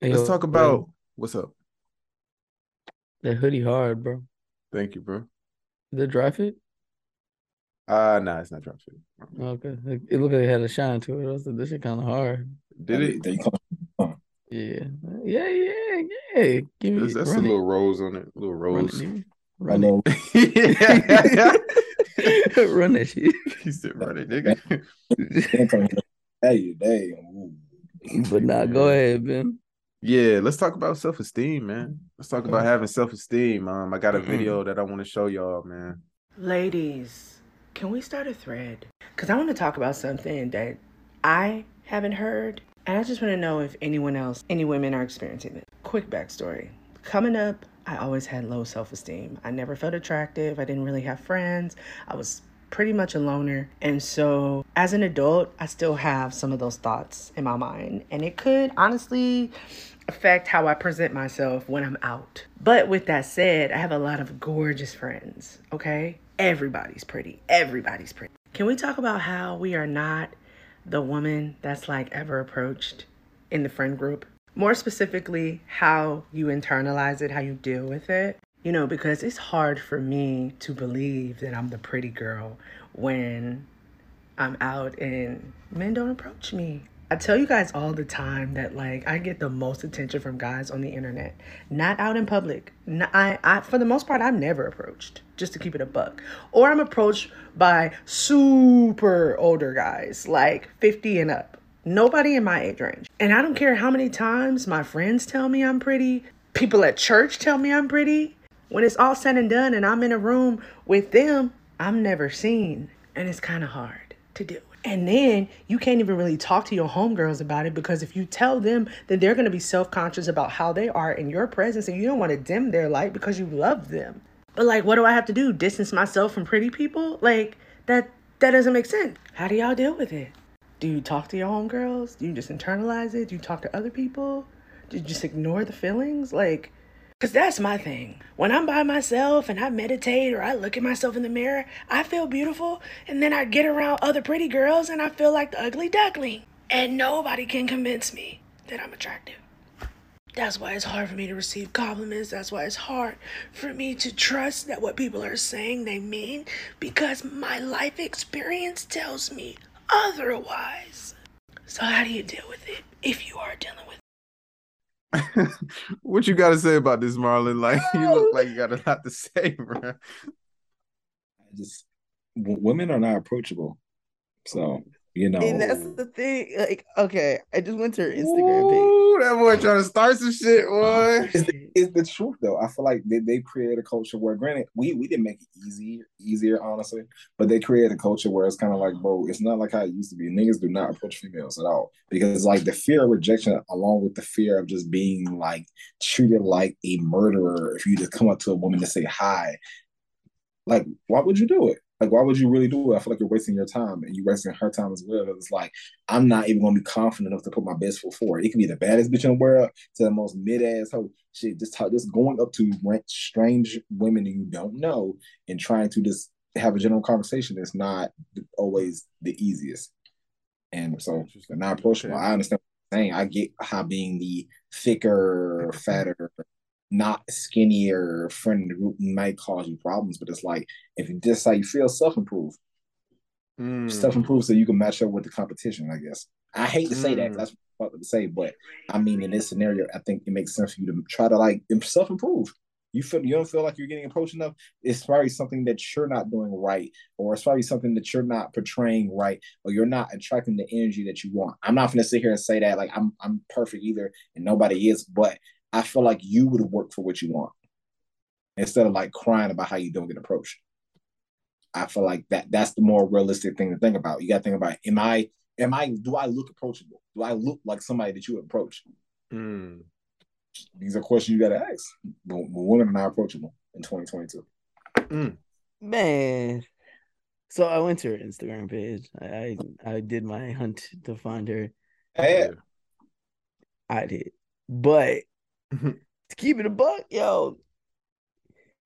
Hey, let's yo, talk bro, about what's up. that hoodie hard, bro. Thank you, bro. The dry fit? Uh nah, it's not dry fit. Okay. It it looked like it had a shine to it. I was like, this shit kind of hard. Did it? They come Yeah. Yeah, yeah, yeah. Give me That's, that's a little rose on it. little Run rose. it, Run it. (laughs) (laughs) Run that shit. he said run it, nigga. they Hey, they. (laughs) ooh. But nah, go ahead, Ben. Yeah, let's talk about self-esteem, man. Let's talk about having self-esteem. Um, I got a video that I want to show y'all, man. Ladies, can we start a thread? Because I want to talk about something that I haven't heard. And I just want to know if anyone else, any women are experiencing it. Quick backstory. Coming up, I always had low self esteem. I never felt attractive. I didn't really have friends. I was pretty much a loner. And so, as an adult, I still have some of those thoughts in my mind. And it could honestly affect how I present myself when I'm out. But with that said, I have a lot of gorgeous friends, okay? Everybody's pretty. Everybody's pretty. Can we talk about how we are not the woman that's like ever approached in the friend group? More specifically, how you internalize it, how you deal with it. You know, because it's hard for me to believe that I'm the pretty girl when I'm out and men don't approach me. I tell you guys all the time that like I get the most attention from guys on the internet, not out in public. I, I for the most part I'm never approached, just to keep it a buck. Or I'm approached by super older guys, like 50 and up. Nobody in my age range. And I don't care how many times my friends tell me I'm pretty, people at church tell me I'm pretty. When it's all said and done and I'm in a room with them, I'm never seen. And it's kind of hard to do. And then you can't even really talk to your homegirls about it because if you tell them, then they're going to be self conscious about how they are in your presence and you don't want to dim their light because you love them. But like, what do I have to do? Distance myself from pretty people? Like, that that doesn't make sense. How do y'all deal with it? Do you talk to your homegirls? Do you just internalize it? Do you talk to other people? Do you just ignore the feelings? Like, because that's my thing. When I'm by myself and I meditate or I look at myself in the mirror, I feel beautiful. And then I get around other pretty girls and I feel like the ugly duckling. And nobody can convince me that I'm attractive. That's why it's hard for me to receive compliments. That's why it's hard for me to trust that what people are saying they mean because my life experience tells me otherwise. So, how do you deal with it if you are dealing with (laughs) what you got to say about this, Marlon? Like (laughs) you look like you got a lot to say, (laughs) bro. Just w- women are not approachable. So, you know. And that's the thing. Like, okay, I just went to her Instagram page. That boy trying to start some shit, oh, boy. It's the, it's the truth though. I feel like they, they create a culture where granted we we didn't make it easy easier, honestly, but they create a culture where it's kind of like, bro, it's not like how it used to be. Niggas do not approach females at all. Because like the fear of rejection along with the fear of just being like treated like a murderer if you just come up to a woman to say hi. Like, why would you do it? Like, why would you really do it? I feel like you're wasting your time and you're wasting her time as well. It's like, I'm not even gonna be confident enough to put my best foot forward. It could be the baddest bitch in the world to the most mid ass hoe. Shit, just talk, just going up to strange women you don't know and trying to just have a general conversation is not always the easiest. And so not approachable. I understand what you're saying. I get how being the thicker, fatter, not skinnier friend in the group might cause you problems, but it's like if you just how you feel, self improve. Mm. Self improve so you can match up with the competition, I guess. I hate to say that, Mm. that's what I'm to say, but I mean in this scenario, I think it makes sense for you to try to like self improve. You feel you don't feel like you're getting approached enough. It's probably something that you're not doing right, or it's probably something that you're not portraying right, or you're not attracting the energy that you want. I'm not gonna sit here and say that like I'm I'm perfect either, and nobody is, but I feel like you would work for what you want instead of like crying about how you don't get approached. I feel like that that's the more realistic thing to think about. You got to think about: Am I? Am I? Do I look approachable? Do I look like somebody that you would approach? Mm. These are questions you got to ask. But, but women are not approachable in 2022. Mm. Man. So I went to her Instagram page. I I, I did my hunt to find her. Hey, I did. But to keep it a buck, yo,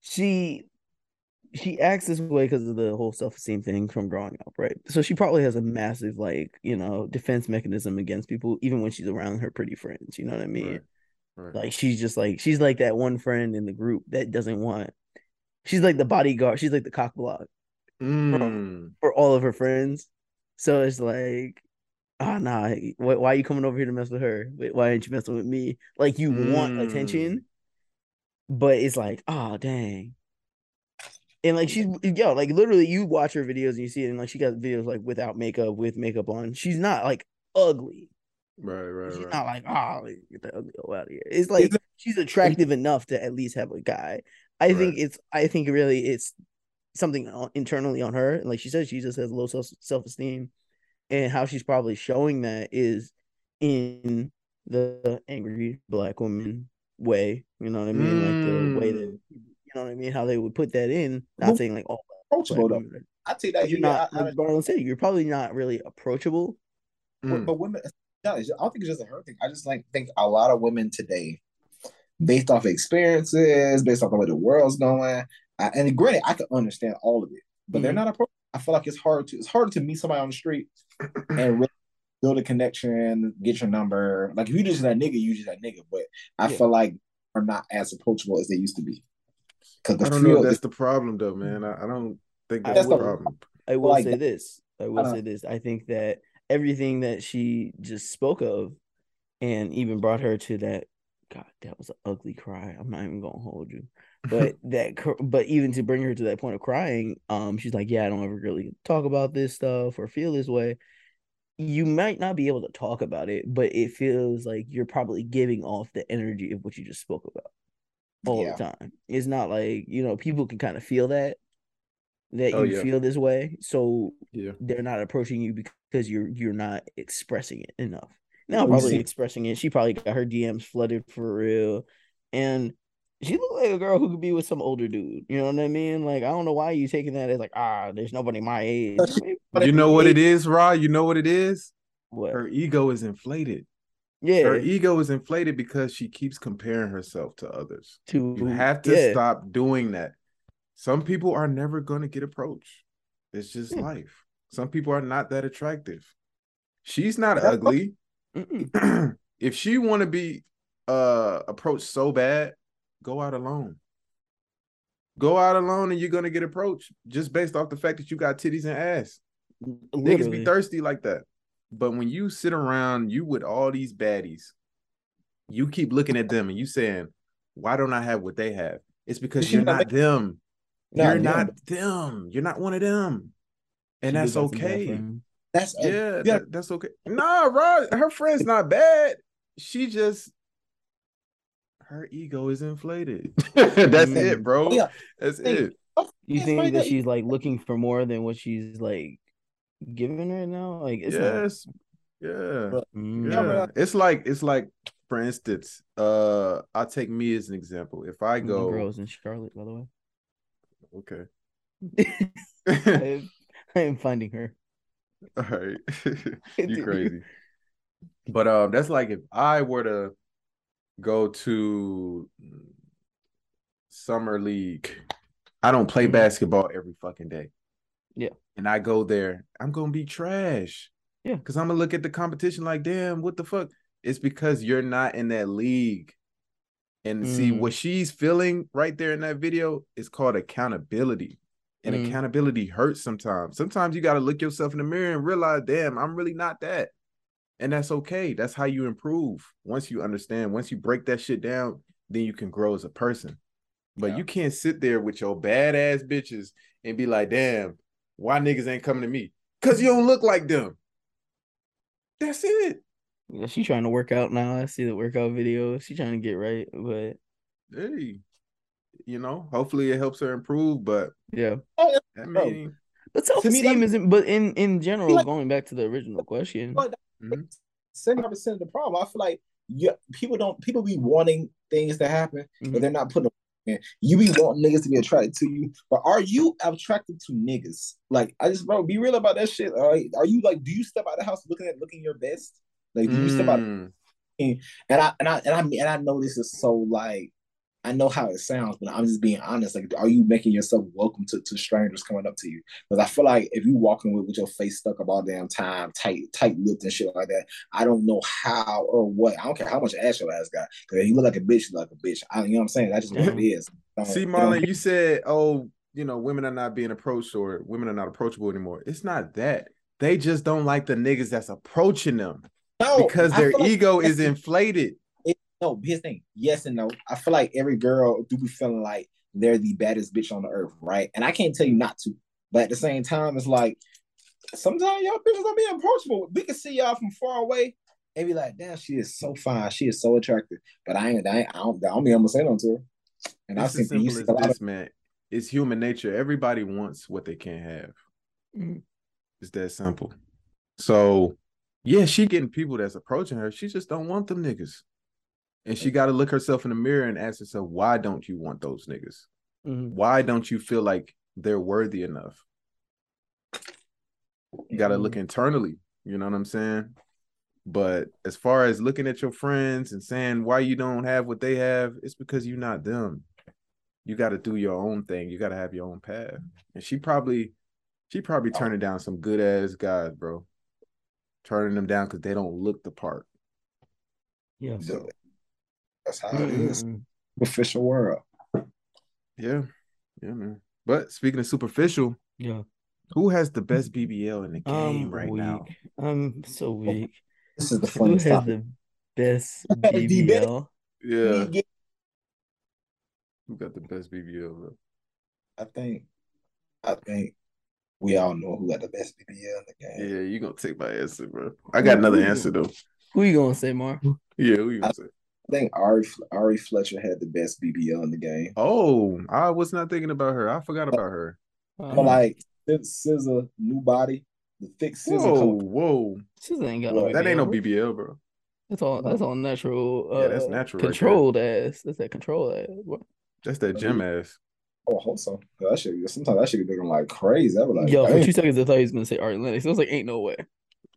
she she acts this way because of the whole self-esteem thing from growing up, right? So she probably has a massive like, you know, defense mechanism against people, even when she's around her pretty friends. You know what I mean? Right. Right. Like she's just like she's like that one friend in the group that doesn't want she's like the bodyguard, she's like the cock block Mm. for all of her friends. So it's like, oh nah, why, why are you coming over here to mess with her? Why aren't you messing with me? Like you want Mm. attention, but it's like, oh dang. And like she's yo, like literally you watch her videos and you see it, and like she got videos like without makeup, with makeup on. She's not like ugly. Right, right, She's right. not like, oh, get that ugly girl out of here. It's like she's attractive enough to at least have a guy. I think it's I think really it's something internally on her. And like she says, she just has low self self esteem. And how she's probably showing that is in the angry black woman way. You know what I mean? Like the way that you know what I mean, how they would put that in. Not Who- saying like all approachable though. women are- I take that. you're not I- I- like Barlow said, you're probably not really approachable. But, but women, no, I don't think it's just a her thing. I just like think a lot of women today, based off experiences, based off the way the world's going, I, and granted, I can understand all of it, but they're Mhm. not approachable. I feel like it's hard to it's hard to meet somebody on the street and really build a connection, get your number. Like if you just that nigga, you just that nigga. But I Yeah. feel like are not as approachable as they used to be. Because the I don't know. feel if That's is the problem, though, man. I, I don't think I that's the will- problem. I will like say this. I will Uh, say this. I think that everything that she just spoke of and even brought her to that God, that was an ugly cry. I'm not even gonna hold you. But (laughs) that but even to bring her to that point of crying, um, she's like, Yeah, I don't ever really talk about this stuff or feel this way. You might not be able to talk about it, but it feels like you're probably giving off the energy of what you just spoke about all Yeah. the time. It's not like, you know, people can kind of feel that that Oh, you yeah. feel this way. So Yeah. they're not approaching you because you're you're not expressing it enough. Now probably expressing it. She probably got her DMs flooded for real. And she looked like a girl who could be with some older dude. You know what I mean? Like, I don't know why you taking that as like, ah, there's nobody my age. You know what it is, Ra? You know what it is? What? Her ego is inflated. Yeah. Her ego is inflated because she keeps comparing herself to others. To You have to yeah. stop doing that. Some people are never going to get approached. It's just Yeah. life. Some people are not that attractive. She's not ugly. (clears throat) If she want to be uh approached so bad, go out alone. Go out alone and you're gonna get approached just based off the fact that you got titties and ass. Niggas be thirsty like that. But when you sit around, you with all these baddies, you keep looking at them and you saying, Why don't I have what they have? It's because you're not not them. Not You're them. not them. You're not one of them. And She that's do got some bad okay. That's Yeah, yeah. that- that's okay. Nah, Rod, her friend's not bad. She just her ego is inflated. (laughs) that's it, bro. Oh, yeah. That's Think- it. You think that she's like looking for more than what she's like giving right now? Like it's not- Yes. Yeah. Mm. Yeah. It's like it's like for instance, uh I'll take me as an example. If I The go girls in Charlotte, by the way. okay. I (laughs) am, (laughs) I am finding her. All right. you crazy. But um that's like if I were to go to summer league. I don't play Mhm. basketball every fucking day. Yeah. And I go there, I'm gonna be trash. Yeah. Cause I'm gonna look at the competition like, damn, what the fuck? It's because you're not in that league. And see Mm. what she's feeling right there in that video is called accountability. And Mm. accountability hurts sometimes. Sometimes you got to look yourself in the mirror and realize, damn, I'm really not that. And that's okay. That's how you improve. Once you understand, once you break that shit down, then you can grow as a person. But Yeah. you can't sit there with your badass bitches and be like, damn, why niggas ain't coming to me? Because you don't look like them. That's it. Yeah, she trying to work out now. I see the workout video. She trying to get right, but Hey. You know, hopefully it helps her improve. But yeah, Oh, I Bro, mean, but To self me, esteem that- isn't. But in in general, like- going back to the original question, But Mhm. seventy percent of the problem. I feel like yeah, people don't people be wanting things to happen, Mhm. but they're not putting. them in. You be wanting niggas to be attracted to you, but are you attracted to niggas? Like, I just bro, be real about that shit. All right, are you like, do you step out of the house looking at looking your best? Like, do you step out? mm, And I and I and I and I know this is so like I know how it sounds, but I'm just being honest. Like, are you making yourself welcome to, to strangers coming up to you? Because I feel like if you walking with, with your face stuck up all damn time, tight, tight lipped and shit like that, I don't know how or what. I don't care how much ass your ass got. Because you look like a bitch, you look like a bitch. I, you know what I'm saying? That's just what it mm-hmm. is. Don't- see, Marlon, you said, oh, you know, women are not being approached or women are not approachable anymore. It's not that. They just don't like the niggas that's approaching them no, because I their feel like- ego is inflated. No, here's the thing. Yes and no. I feel like every girl do be feeling like they're the baddest bitch on the earth, right? And I can't tell you not to. But at the same time, it's like sometimes y'all bitches are being approachable. We can see y'all from far away and be like, damn, she is so fine. She is so attractive. But I ain't, I, ain't, I don't, I don't be able to say no to her. And I've It's seen as you simple see as a lot this, of man. It's human nature. Everybody wants what they can't have. Mhm. It's that simple. So, yeah, she getting people that's approaching her. She just don't want them niggas. And she got to look herself in the mirror and ask herself, why don't you want those niggas? Mhm. Why don't you feel like they're worthy enough? You got to look internally. You know what I'm saying? But as far as looking at your friends and saying why you don't have what they have, it's because you're not them. You got to do your own thing. You got to have your own path. And she probably, she probably turning down some good ass guys, bro. Turning them down because they don't look the part. yeah. So, that's how it is. Official world. Yeah, yeah, man. But speaking of superficial, Yeah. who has the best BBL in the game I'm right weak. now? I'm so oh, weak. This is the Who funniest has topic. the best BBL? Yeah, who got the best BBL, bro? I think, I think we all know who got the best BBL in the game. Yeah, you're gonna take my answer, bro. I got another answer though. Who you gonna say, Mar? Yeah, who you gonna say? I think Ari Ari Fletcher had the best BBL in the game. Oh, I was not thinking about her. I forgot about her. Uh, But like SZA, new body, the thick SZA. Whoa, color. whoa, SZA ain't got no that ain't no BBL. BBL, bro. That's all. That's all natural. Uh, Yeah, that's natural right there. Controlled ass. That's that controlled ass. What? That's that gym ass. Oh, hold on. That shit. Sometimes that should be looking like crazy. I was like, Yo, for two seconds I thought he was gonna say Ari Lennox. I was like, ain't no way.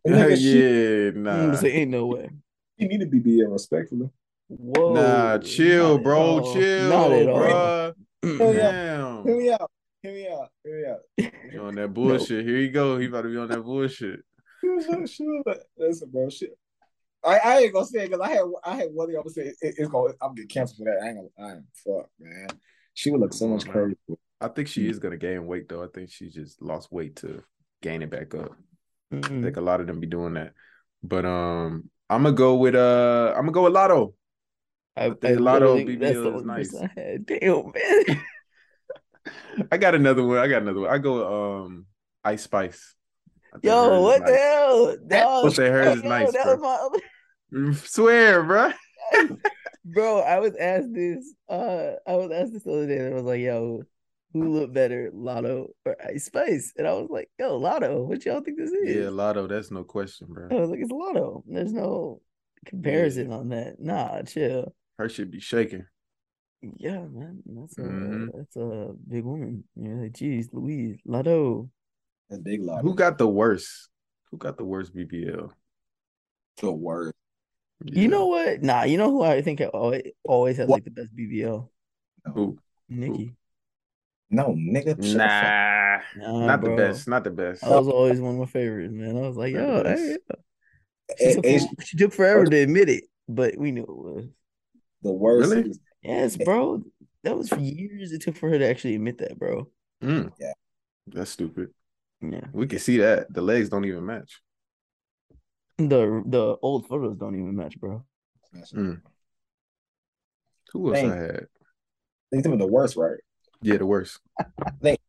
Nigga, (laughs) she- yeah, I'm nah, gonna say, ain't no way. He need a BBL respectfully. Whoa. nah. Chill, not bro. all. Chill, Not at all. bro. Yeah. Damn. Hear me out. Hear me out. Hear me out. You on that bullshit. Here you go. He about to be on that bullshit. Sure, sure. Listen, bro. Shit. I, I ain't gonna say it because I had I had one thing I would say it, it's gonna I'm gonna get canceled for that. I ain't gonna I ain't fuck, man. She would look so much crazy. I think she is gonna gain weight though. I think she just lost weight to gain it back up. I Mm-mm. think a lot of them be doing that. But um, I'm gonna go with uh, I'm gonna go with Latto. I, I Latto the BBL is nice. I had. Damn, man. (laughs) (laughs) I got another one. I got another one. I go um, Ice Spice. I think hers Yo, what the hell? Dog, I'll say hers is yo, nice, that bro. was my other (laughs) Swear, bro. Bro, I was asked this. Uh, I was asked this the other day. And I was like, "Yo, who look better, Latto or Ice Spice?" And I was like, "Yo, Latto. What y'all think this is?" Yeah, Latto. That's no question, bro. I was like, "It's Latto. There's no comparison on that. Nah, chill. Her should be shaking. Yeah, man. That's a Mhm. that's a big woman. You're like, geez, Louise, Latto. That's big lot. Who got the worst? Who got the worst BBL? the word? You know what? Nah, you know who I think always always has What? like the best BBL. Who? Nicki. No, nigga. shut the fuck- Nah, Nah, not bro. the best. Not the best. That was always one of my favorites, man. I was like, Not yo, the hey, best. She took, she took forever to admit it, but we knew it was. The worst Really? is Yes, bro. That was for years it took for her to actually admit that, bro. Mm. Yeah. That's stupid. Yeah. We can see that. The legs don't even match. The the old photos don't even match, bro. Mm. Who else Dang. I had? they think the worst, right? Yeah, the worst. (laughs) think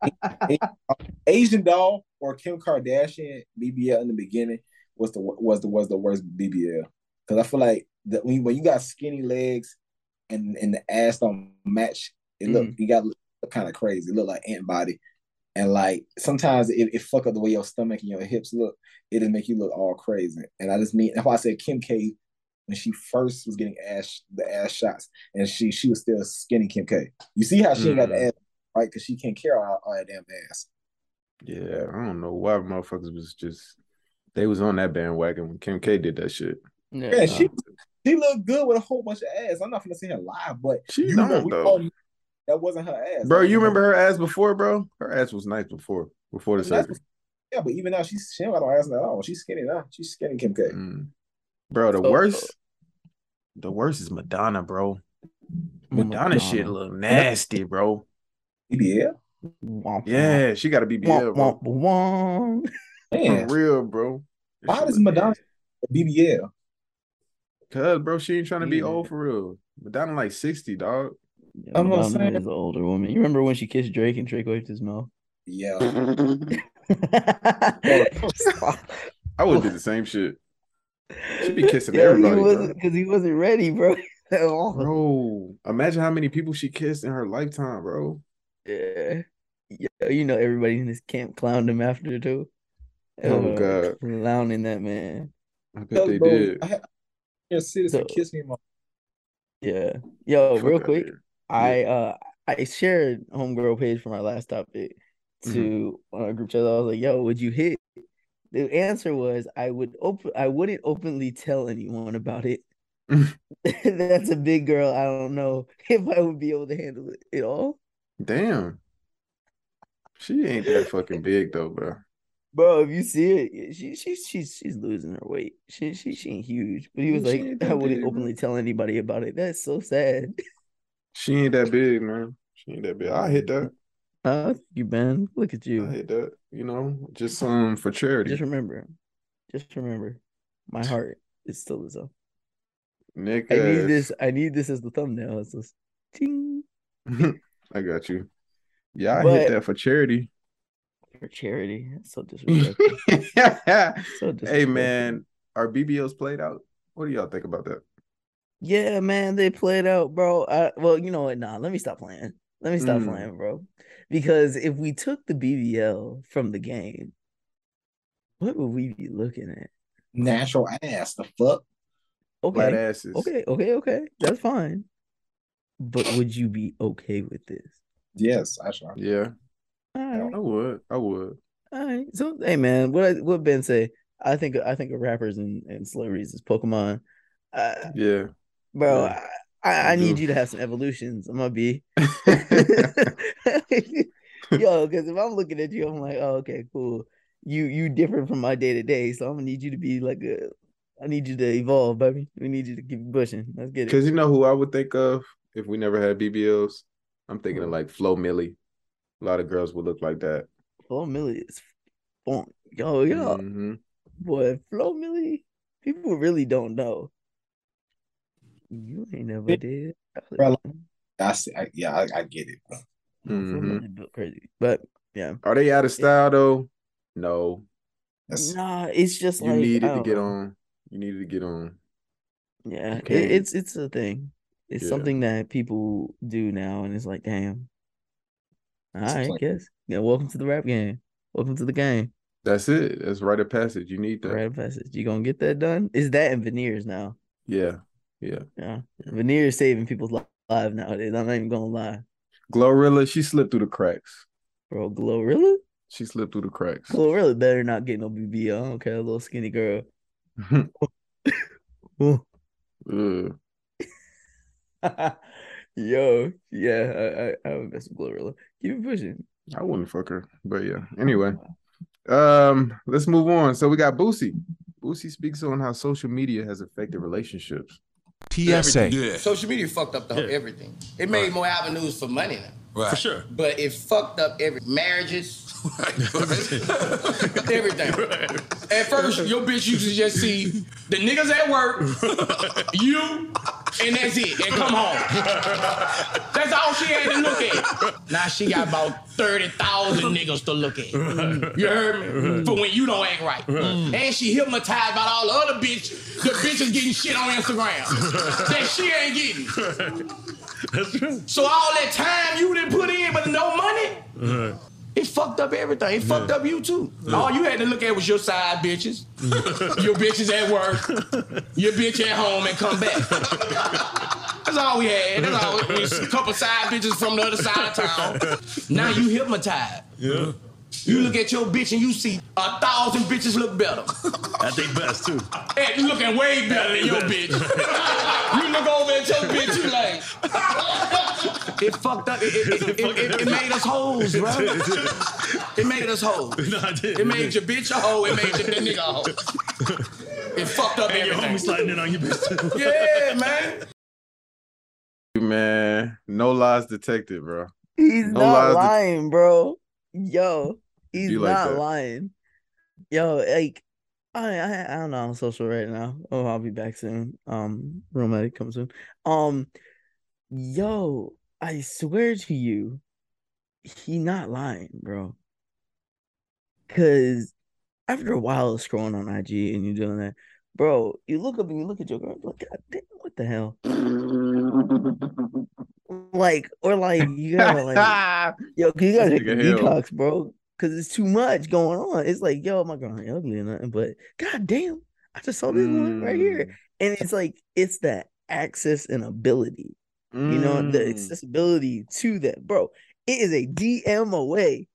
Asian doll or Kim Kardashian BBL in the beginning was the was the was the worst BBL because I feel like that when you, when you got skinny legs and and the ass don't match It look you got look kind of crazy. It look like ant body. And like sometimes it, it fuck up the way your stomach and your hips look. It'll make you look all crazy. And I just mean that's why I said Kim K when she first was getting ass the ass shots and she she was still skinny Kim K. You see how she ain't got the Mm. ass right because she can't carry all, all that damn ass. Yeah, I don't know why motherfuckers was just they was on that bandwagon when Kim K did that shit. Yeah, she she looked good with a whole bunch of ass. I'm not gonna see her live, but She you know, don't, we though. that wasn't her ass. Bro, you wasn't remember her ass before, bro? Her ass was nice before before the her- that's- surgery. Yeah, but even now she's she don't got no ass at all. She's skinny now. She's skinny Kim K. Mm. Bro, the So- worst, the worst is Madonna, bro. Madonna, shit look nasty, bro. BBL? Yeah, she got a BBL, bro. Womp, womp. Man, For real, bro. Why does Madonna nasty. have a BBL? Cause, bro, she ain't trying to be Yeah. old for real. Madonna like sixty, dog. I'm not Madonna saying- is an older woman. You remember when she kissed Drake and Drake wiped his mouth? Yeah. (laughs) (laughs) I would do the same shit. She'd be kissing Yo, everybody, he bro. because he wasn't ready, bro. (laughs) At all. Bro, imagine how many people she kissed in her lifetime, bro. Yeah. Yeah, you know everybody in this camp clowned him after too. Oh, Uh, God. clowning that man. I bet they Bro, did. I a So- kiss me my Yeah. Yo, Fuck real quick. I uh I shared homegirl page from our last topic Mm-hmm. to on our group chat. I was like, "Yo, would you hit?" The answer was, "I would open. I wouldn't openly tell anyone about it." (laughs) (laughs) That's a big girl. I don't know (laughs) if I would be able to handle it at all, Damn. She ain't that fucking big though, bro. Bro. If you see it, she she's she's she's losing her weight. She she she ain't huge, but he was She like, (laughs) "I wouldn't big, openly tell anybody about it." That's so sad. (laughs) She ain't that big, man. She ain't that big. I hit that. Uh, you man, look at you. I hit that. You know, just um for charity. Just remember, just remember, my heart is still as up. Nick, I need this. I need this as the thumbnail. It's just ting (laughs) I got you. Yeah, I But- hit that for charity. For charity. That's so disrespectful. (laughs) so disrespectful. hey man, are BBLs played out? What do y'all think about that? Yeah, man, they played out, bro. I, well, you know what? Nah, let me stop playing. Let me stop Mm. playing, bro. Because if we took the BBL from the game, what would we be looking at? natural ass. The fuck? Flat Okay, asses. okay, okay, okay. That's fine. But would you be okay with this? Yes, I sure. Yeah, All I right. would. I would. All right. So hey man, what I, what Ben say? I think I think of rappers and, and celebrities is Pokemon. Uh, Yeah. bro, Yeah. I, I, I need you to have some evolutions. I'm gonna be (laughs) (laughs) yo, because if I'm looking at you, I'm like, oh, okay, cool. You you different from my day to day, so I'm gonna need you to be like a. I need you to evolve, baby. We need you to keep pushing. Let's get it. Because you know who I would think of if we never had BBLs? I'm thinking of like Flo Milli. A lot of girls would look like that. Flo Milli is fun. Yo, yo, Mhm. boy, Flo Milli. People really don't know. You ain't never did. Bro, I see. I, yeah, I, I get it. Flo Mhm. Crazy, but yeah. Are they out of style though? No. That's, Nah, it's just You like needed to get on. You needed to get on. Yeah, it, it's it's a thing. It's Yeah. something that people do now, and it's like, damn. All It's a right, play. guess. Yeah, welcome to the rap game. Welcome to the game. That's it. That's rite of passage. You need that. Rite of passage. You gonna get that done? Is that in veneers now? Yeah. Yeah. Yeah, veneers saving people's li- lives nowadays. I'm not even gonna lie, Glorilla, she slipped through the cracks. bro. Glorilla, She slipped through the cracks. Glorilla better not get no BBL. I don't care, a little skinny girl. (laughs) (laughs) Ooh. (laughs) Ugh. Yo, yeah, I, I, I would mess with Glorilla. Keep it pushing. I wouldn't fuck her. But yeah. Anyway. Um, let's move on. So we got Boosie. Boosie speaks on how social media has affected relationships. PSA. Social media fucked up the whole everything. It made more avenues for money now. Right. For sure. But it fucked up every marriages, (laughs) everything. At first, your bitch used to just see the niggas at work, (laughs) you, and that's it, and come home. That's all she had to look at. Now she got about 30,000 niggas to look at. You heard me? For when you don't act right. And she hypnotized by all the other bitch, the bitches getting shit on Instagram that she ain't getting. That's true. So all that time you didn't put in, but no money, uh-huh. it fucked up everything. It fucked up you too. All you had to look at was your side bitches, (laughs) your bitches at work, your bitch at home, and come back. That's all we had. That's all. We a couple side bitches from the other side of town. Now you hypnotized. Yeah. You look at your bitch and you see a thousand bitches look better. (laughs) I think best too. And you looking way better than your bitch. (laughs) you look over at your bitch, you like. (laughs) It fucked up. It, it, it, it, it, it made us hoes, bro. It made us hoes. No, I did. It made your bitch a hoe. It made your the nigga a hoe. It fucked up And your everything. homie sliding in on your bitch too. Yeah, man. Man, no lies detected, bro. He's No not lies det- lying, bro. Yo, he's You not lying. Yo, like I, I I don't know. I'm social right now. Oh, I'll be back soon. Um, romantic comes soon. Um, yo, I swear to you, he not lying, bro. Cause after a while of scrolling on IG and you doing that, bro, you look up and you look at your girl, like, God damn, what the hell? (laughs) Like, or like you gotta like (laughs) Yo, 'cause you gotta This take a nigga hell. detox, bro. Cause it's too much going on. It's like, yo, I'm my girl ain't ugly or nothing, but god damn, I just saw this one right Mm. here. And it's like, it's that access and ability, you know, the Mm. accessibility to that, bro. It is a DM away.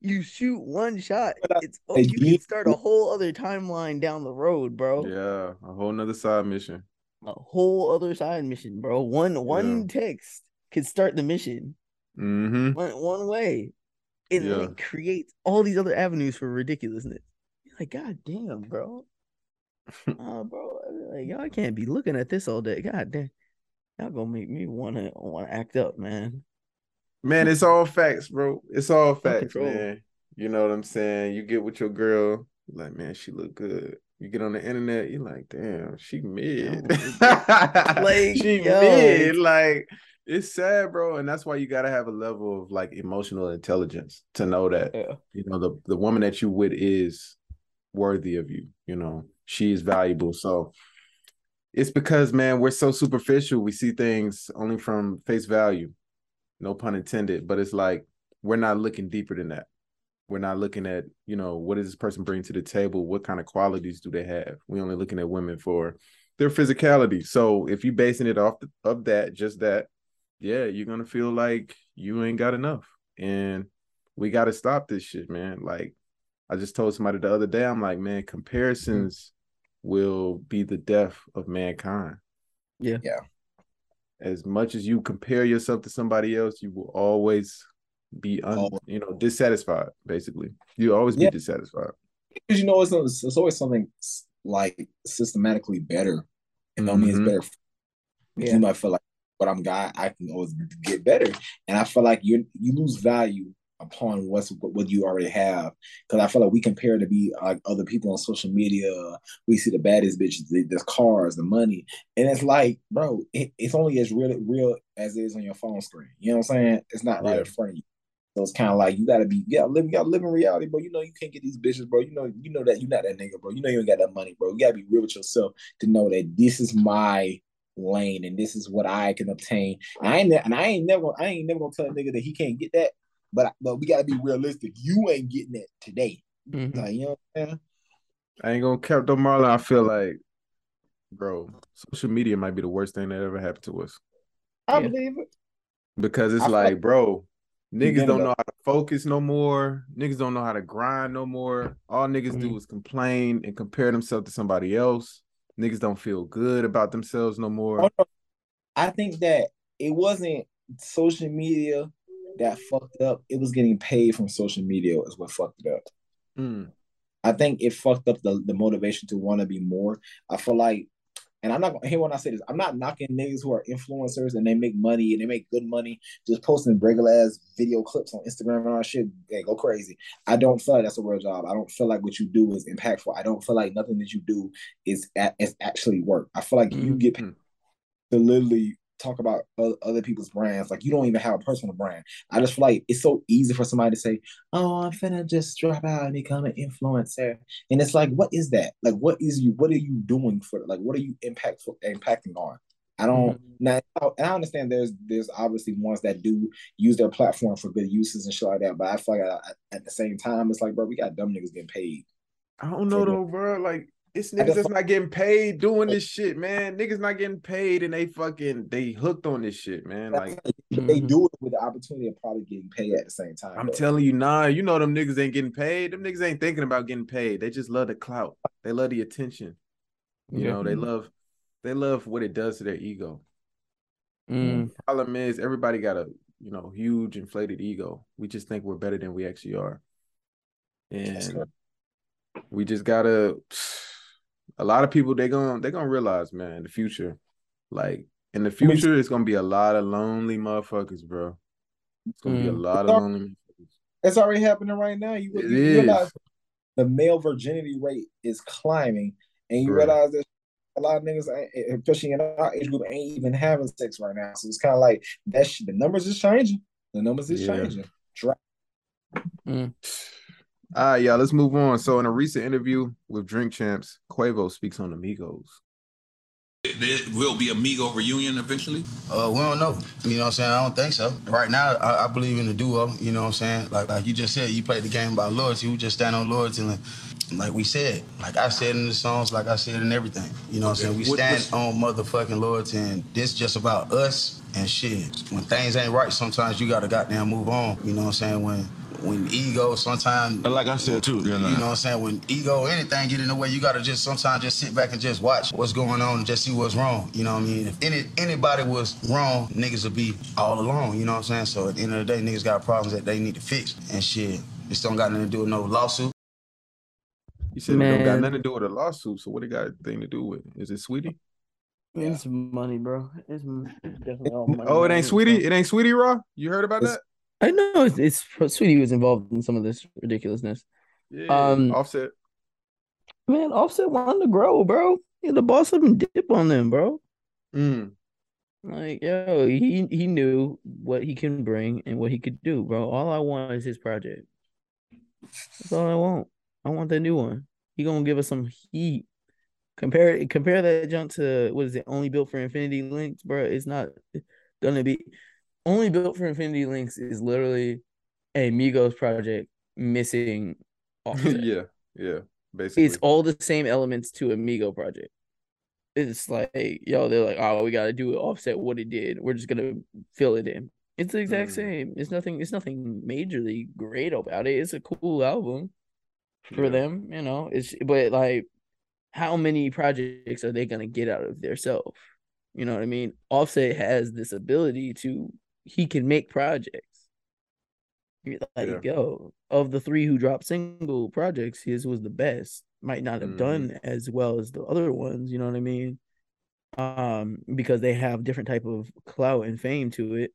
You shoot one shot, it's oh, you you- can start a whole other timeline down the road, bro. Yeah, a whole nother side mission. A whole other side mission, bro. One one text could start the mission. Mm-hmm. one one way. And then Yeah. it creates all these other avenues for ridiculousness. You're like, God damn, bro. (laughs) uh, bro, like, y'all can't be looking at this all day. God damn. Y'all gonna make me wanna wanna act up, man. Man, it's all facts, bro. It's all facts, man. You know what I'm saying? You get with your girl, like, man, she look good. You get on the internet, you're like, damn, she mid. (laughs) Like, she yo. mid. Like, it's sad, bro. And that's why you gotta have a level of like emotional intelligence to know that Yeah. you know the the woman that you with is worthy of you. You know, she is valuable. So it's because, man, we're so superficial. We see things only from face value. No pun intended. But it's like we're not looking deeper than that. We're not looking at, you know, what does this person bring to the table? What kind of qualities do they have? We're only looking at women for their physicality. So if you're basing it off the, of that, just that, yeah, you're gonna feel like you ain't got enough. And we gotta stop this shit, man. Like I just told somebody the other day, I'm like, man, comparisons will be the death of mankind. Yeah. Yeah. As much as you compare yourself to somebody else, you will always be un, Always. you know, dissatisfied, basically. You always Yeah. be dissatisfied. Because you know, it's, it's always something like systematically better. It don't mean it's Mhm. better. Yeah. You might feel like, but I'm guy, I can always get better, and I feel like you you lose value upon what's what you already have. Because I feel like we compare to be like other people on social media. We see the baddest bitches, the, the cars, the money, and it's like, bro, it, it's only as real real as it is on your phone screen. You know what I'm saying? It's not right Yeah. in front of you. So it's kind of like you gotta be, you gotta live, you gotta live in reality, bro. You know you can't get these bitches, bro. You know, you know that you're not that nigga, bro. You know you ain't got that money, bro. You gotta be real with yourself to know that this is my lane and this is what I can obtain. And I ain't, and I ain't never, I ain't never gonna tell a nigga that he can't get that. But but we gotta be realistic. You ain't getting it today. Mhm. Like you know what I'm saying? I ain't gonna cap though, Marlon. I feel like, bro, social media might be the worst thing that ever happened to us. I Yeah. believe it. Because it's I like, like- bro, niggas don't know how to focus no more. Niggas don't know how to grind no more. All niggas do is complain and compare themselves to somebody else. Niggas don't feel good about themselves no more. I think that it wasn't social media that fucked up. It was getting paid from social media is what fucked it up. Mm. I think it fucked up the, the motivation to want to be more. I feel like, and I'm not gonna hear when I say this, I'm not knocking niggas who are influencers and they make money and they make good money just posting regular ass video clips on Instagram and all that shit. Hey, go crazy. I don't feel like that's a real job. I don't feel like what you do is impactful. I don't feel like nothing that you do is at, is actually work. I feel like you mm-hmm. get paid to literally talk about other people's brands. Like you don't even have a personal brand. I just feel like it's so easy for somebody to say, "Oh, I'm finna just drop out and become an influencer," and it's like, what is that? Like, what is you? What are you doing for? Like, what are you impactful impacting on? I don't mm-hmm. now. And I understand there's there's obviously ones that do use their platform for good uses and shit like that. But I feel like I, at the same time, it's like, bro, we got dumb niggas getting paid. I don't know though, bro. Like it's niggas that's not getting paid doing this shit, man. Niggas not getting paid and they fucking they hooked on this shit, man. Like they do it with the opportunity of probably getting paid at the same time. I'm though. telling you, nah, you know them niggas ain't getting paid. Them niggas ain't thinking about getting paid. They just love the clout. They love the attention. You Yeah. know, they love they love what it does to their ego. Mm. Problem is everybody got a you know huge inflated ego. We just think we're better than we actually are. And we just gotta a lot of people they gonna they gonna realize, man, in the future. Like in the future, it's gonna be a lot of lonely motherfuckers, bro. It's gonna be a Mm. lot of lonely It's already happening right now. You, It you is. realize the male virginity rate is climbing, and you Right. realize that a lot of niggas, eh, eh, especially in our age group, ain't even having sex right now. So it's kind of like that. Shit, the numbers is changing. The numbers is Yeah. changing. Dra- mm. (sighs) (sighs) (sighs) All right, y'all, let's move on. So, in a recent interview with Drink Champs, Quavo speaks on Amigos. There will be Amigo reunion eventually. Uh, we don't know. You know what I'm saying? I don't think so. Right now, I, I believe in the duo. You know what I'm saying? Like like you just said, you played the game by loyalty. We just stand on loyalty. And like we said, like I said in the songs, like I said in everything. You know what I'm saying? We What- stand on motherfucking loyalty, and this just about us and shit. When things ain't right, sometimes you gotta goddamn move on. You know what I'm saying? When when ego sometimes like I said too, you know. you know what I'm saying? When ego anything get in the way, you gotta just sometimes just sit back and just watch what's going on and just see what's wrong. You know what I mean? If any anybody was wrong, niggas would be all alone. You know what I'm saying? So at the end of the day, niggas got problems that they need to fix and shit. This don't got nothing to do with no lawsuit. You said it don't got nothing to do with a lawsuit. So, what it got a thing to do with? Is it Saweetie? It's money, bro. It's, it's definitely all money. (laughs) Oh, it ain't Saweetie. It ain't Saweetie Raw. You heard about that? I know it's, it's Saweetie was involved in some of this ridiculousness. Yeah. Um, Offset. Man, Offset wanted to grow, bro. The boss up and dip on them, bro. Mm. Like, yo, he he knew what he can bring and what he could do, bro. All I want is his project. That's all I want. I want that new one. He gonna give us some heat. Compare compare that junk to what is it? Only built for Infinity Links, bro. It's not gonna be only built for Infinity Links is literally a Migos project missing (laughs) Offset. yeah. Yeah. Basically. It's all the same elements to a Migo project. It's like, yo, they're like, oh, we gotta do it offset what it did. We're just gonna fill it in. It's the exact Mm. same. It's nothing. It's nothing majorly great about it. It's a cool album for Yeah. them, you know. It's but like, how many projects are they gonna get out of their self? You know what I mean? Offset has this ability to he can make projects. You're Like, Yeah. yo, of the three who dropped single projects, his was the best. Might not have Mhm. done as well as the other ones, you know what I mean? Um, because they have different type of clout and fame to it.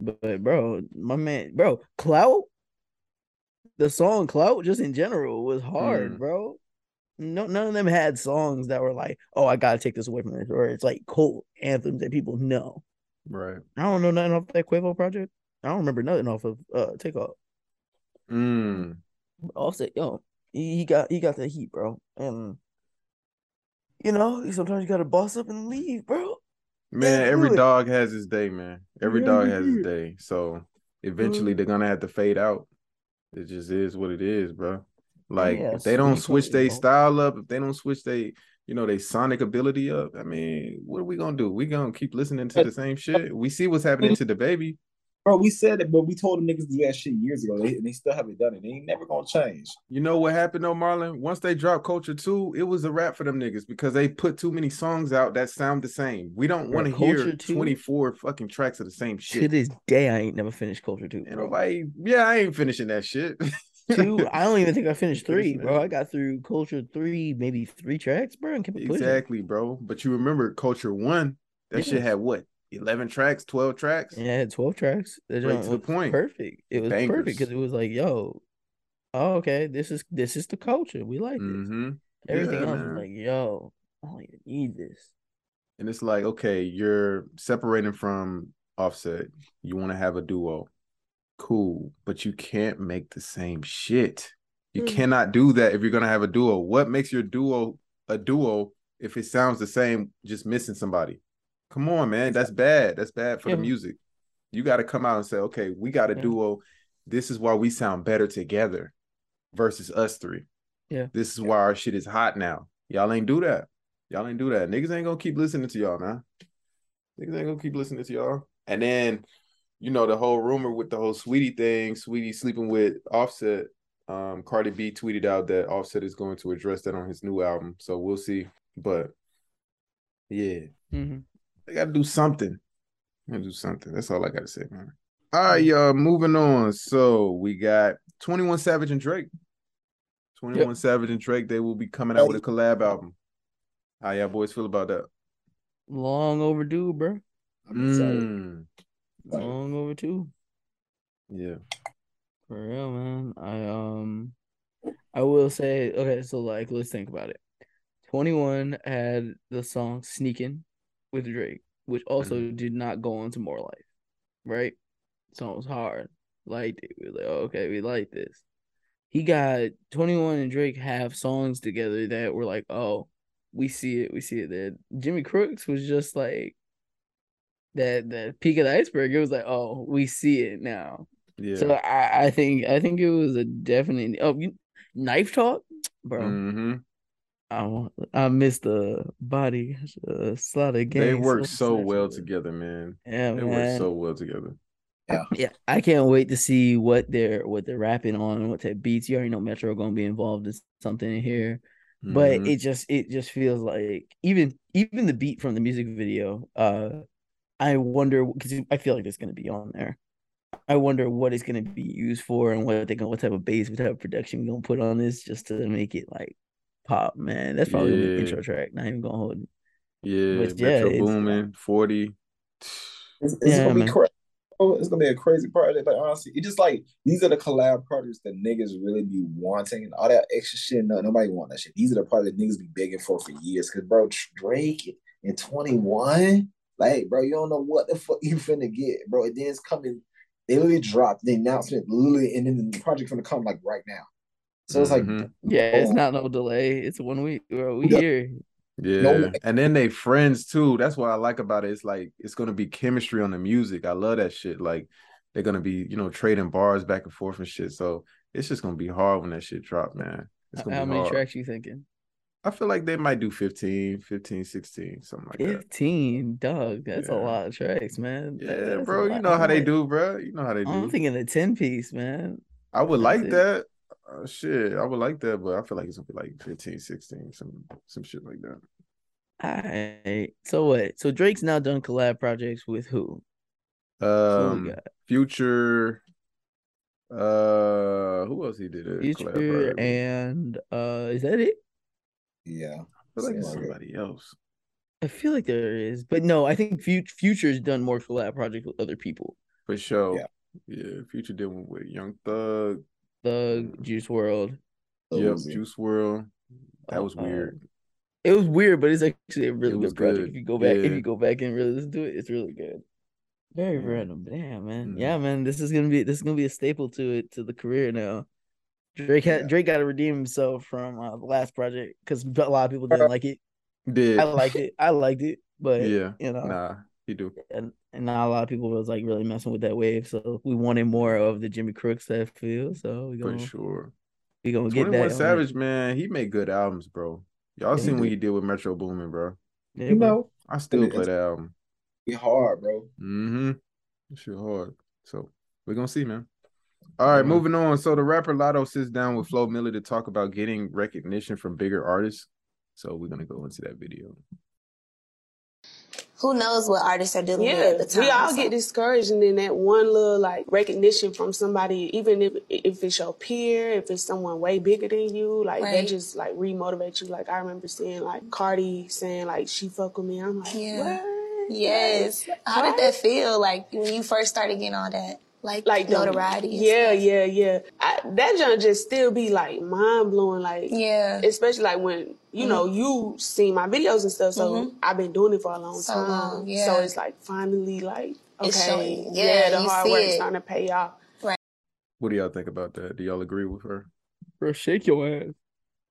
But, but bro, my man, bro, clout, the song clout just in general was hard, Mm. bro. No, none of them had songs that were like, "Oh, I gotta take this away from this," or it's like cult anthems that people know. Right. I don't know nothing off that Quavo project. I don't remember nothing off of uh Takeoff. Mm. Offset, yo, he, he got he got the heat, bro. And you know, sometimes you gotta boss up and leave, bro. Man, every do dog has his day, man. Every Yeah, dog has his day. So eventually they're gonna have to fade out. It just is what it is, bro. Like Yeah, if they don't switch their style up, if they don't switch they, you know, they sonic ability up, I mean, what are we gonna do? We gonna keep listening to the same shit. We see what's happening mm-hmm. to the baby. Bro, we said it, but we told them niggas to do that shit years ago. They, and they still haven't done it. They ain't never gonna change. You know what happened though, Marlon? Once they dropped Culture 2, it was a wrap for them niggas because they put too many songs out that sound the same. We don't want to hear 24 fucking tracks of the same shit. To this day, I ain't never finished Culture Two. And nobody, yeah, I ain't finishing that shit. (laughs) Two, (laughs) I don't even think I finished three, bro. I got through Culture Three, maybe three tracks, bro, and kept pushing. Exactly, bro. But you remember Culture One? That shit Yeah. had what? Eleven tracks, twelve tracks. Yeah, it had twelve tracks. That joint to the point. Perfect. It was Bangers. perfect because it was like, yo, oh, okay, this is this is the culture. We like this. Mm-hmm. Everything Yeah, else man. was like, yo, I don't even need this. And it's like, okay, you're separating from Offset. You want to have a duo, cool, but you can't make the same shit. You Mm. cannot do that if you're gonna have a duo. What makes your duo a duo if it sounds the same, just missing somebody? Come on, man. That's bad. That's bad for Yeah. the music. You got to come out and say, okay, we got a Yeah. duo. This is why we sound better together versus us three. Yeah. This is why our shit is hot now. Y'all ain't do that. Y'all ain't do that. Niggas ain't gonna keep listening to y'all, man. Niggas ain't gonna keep listening to y'all. And then, you know, the whole rumor with the whole Saweetie thing, Saweetie sleeping with Offset. Um, Cardi B tweeted out that Offset is going to address that on his new album. So we'll see. But yeah, mm-hmm. they gotta do something. Gotta do something. That's all I gotta say, man. All right, y'all. Moving on. So we got 21 Savage and Drake. 21 Savage and Drake, they will be coming out with a collab album. How y'all boys feel about that? Long overdue, bro. Mm, Long overdue. yeah. For real, man. I um I will say, okay, so like let's think about it. 21 had the song Sneaking with Drake, which also did not go on to More Life. Right? Song was hard. Liked it. We were like, oh, okay, we like this. He got 21 and Drake have songs together that were like, oh, we see it, we see it there. Jimmy Cooks was just like that that peak of the iceberg. It was like, oh, we see it now. Yeah. So I, I think I think it was a definite oh you, knife talk, bro. Mm-hmm. I want- I miss the body uh, slaughter gang. They work so well together, man. Yeah, they work so well together. Yeah, yeah, I can't wait to see what they're what they're rapping on and what type of beats. You already know Metro gonna be involved in something in here, but Mhm. it just it just feels like even even the beat from the music video. Uh, I wonder because I feel like it's gonna be on there. I wonder what it's gonna be used for and what they gonna what type of bass, what type of production we're gonna put on this just to make it like pop. Man, that's probably gonna the intro track. Not even gonna hold. it. Yeah, But yeah, Metro it's- Boomin, 40. It's, it's Yeah, gonna be crazy. Oh, it's gonna be a crazy project. But honestly, it just like these are the collab projects that niggas really be wanting and all that extra shit. No, nobody want that shit. These are the projects niggas be begging for for years. Cause bro, Drake in 21, like bro, you don't know what the fuck you finna get, bro. And then it's coming. They literally dropped the announcement, literally, and then the project gonna come like right now. So it's like, Mhm. Yeah, it's not no delay. It's one week. Bro, we Yeah. here. Yeah. No- and then they friends too. That's what I like about it. It's like it's gonna be chemistry on the music. I love that shit. Like they're gonna be, you know, trading bars back and forth and shit. So it's just gonna be hard when that shit drop, man. It's gonna How be many hard. tracks you thinking? I feel like they might do 15, 15, 16, something like that. 15, dog. That's a lot of tracks, man. Yeah, bro. You know how they do, bro. You know how they do. I'm thinking a 10 piece, man. I would That's like it. that. Uh, shit, I would like that, but I feel like it's gonna be like 15, 16, some some shit like that. Alright. So what? So Drake's now done collab projects with who? Who Um, got? Future. Uh, who else he did it? Future and uh is that it? Yeah. I feel like it's somebody else. I feel like there is, but no, I think Future's done more collab projects with other people. For sure. Yeah. Yeah. Future did one with Young Thug. Thug, Juice WRLD. Lil Yep. Juice WRLD. That was Uh, weird. It was weird, but it's actually a really good project. good. If you go back, if you go back and really listen to it, it's really good. Very Yeah. random. Damn, man. Mhm. Yeah, man. This is gonna be this is gonna be a staple to it to the career now. Drake had Yeah. Drake got to redeem himself from uh, the last project because a lot of people didn't like it. Did I liked it. I liked it, but yeah. you know, Nah, he do. and, and not a lot of people was like really messing with that wave. So we wanted more of the Jimmy Cooks that feel. So we For gonna sure. we gonna get 21 that. Savage, it. man, he made good albums, bro. Y'all Yeah, he seen what he did with Metro Boomin, bro. Yeah, You bro. know, I still it- play that album. be hard, bro. Mm-hmm. Shit hard. So we're gonna see, man. All right, Yeah. moving on. So the rapper Latto sits down with Flo Milli to talk about getting recognition from bigger artists. So we're gonna go into that video. Who knows what artists are dealing Yeah, with at the time? we all so- get discouraged, and then that one little like recognition from somebody, even if if it's your peer, if it's someone way bigger than you, like that just like remotivate you. Like I remember seeing like Cardi saying like she fuck with me. I'm like, Yeah. what? Yes. How did that feel? Like when you first started getting all that, like, Like the- notoriety. Yeah, stuff? yeah, yeah. I, that junk just still be like mind blowing. Like Yeah. especially like when you know you see my videos and stuff. So Mhm. I've been doing it for a long So time. long, yeah. So it's like finally like okay, It's yeah, Yeah, the you hard see work's it. starting to pay off. Right. What do y'all think about that? Do y'all agree with her? Bro, shake your ass.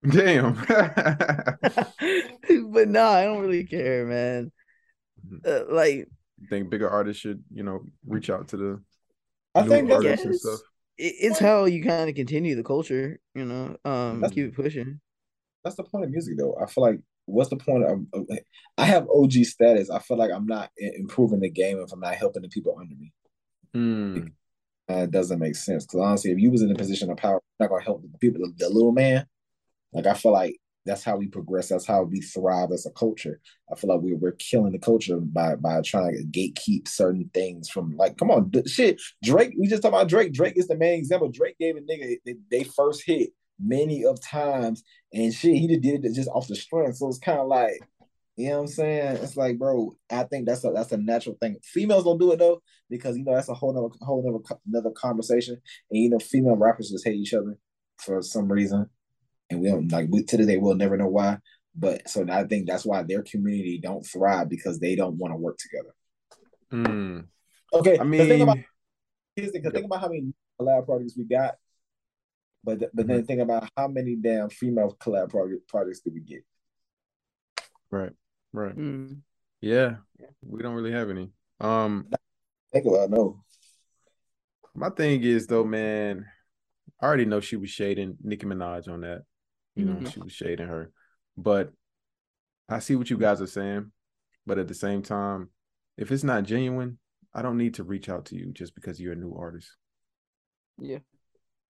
Damn. (laughs) but no, I don't really care, man. Uh, like You think bigger artists should, you know, reach out to the I new think that's- artists and stuff? it's how you kind of continue the culture, you know. Um, That's- keep it pushing. That's the point of music, though. I feel like what's the point of? of- I have OG status. I feel like I'm not improving the game if I'm not helping the people under me. Uh, it doesn't make sense because honestly, if you was in a position of power, you're not gonna help the people, the, the little man. Like I feel like that's how we progress. That's how we thrive as a culture. I feel like we're we're killing the culture by by trying to gatekeep certain things from like, come on, shit. Drake, we just talked about Drake. Drake is the main example. Drake gave a nigga they, they first hit many of times, and shit, he just did it just off the strength. So it's kind of like, you know what I'm saying? It's like, bro, I think that's a that's a natural thing. Females don't do it though, because you know that's a whole nother whole nother, another conversation. And you know, female rappers just hate each other for some reason. And we don't like we to this day we'll never know why. But so I think that's why their community don't thrive because they don't want to work together. Hmm. Okay, I mean, about here's the, 'cause think about how many collab projects we got, but th- but then think about how many damn female collab project, projects did we get? right, right. Hmm. Yeah, we don't really have any. Um, Think about no. my thing is though, man, I already know she was shading Nicki Minaj on that. You know, Mhm. she was shading her, but I see what you guys are saying. But at the same time, if it's not genuine, I don't need to reach out to you just because you're a new artist. Yeah,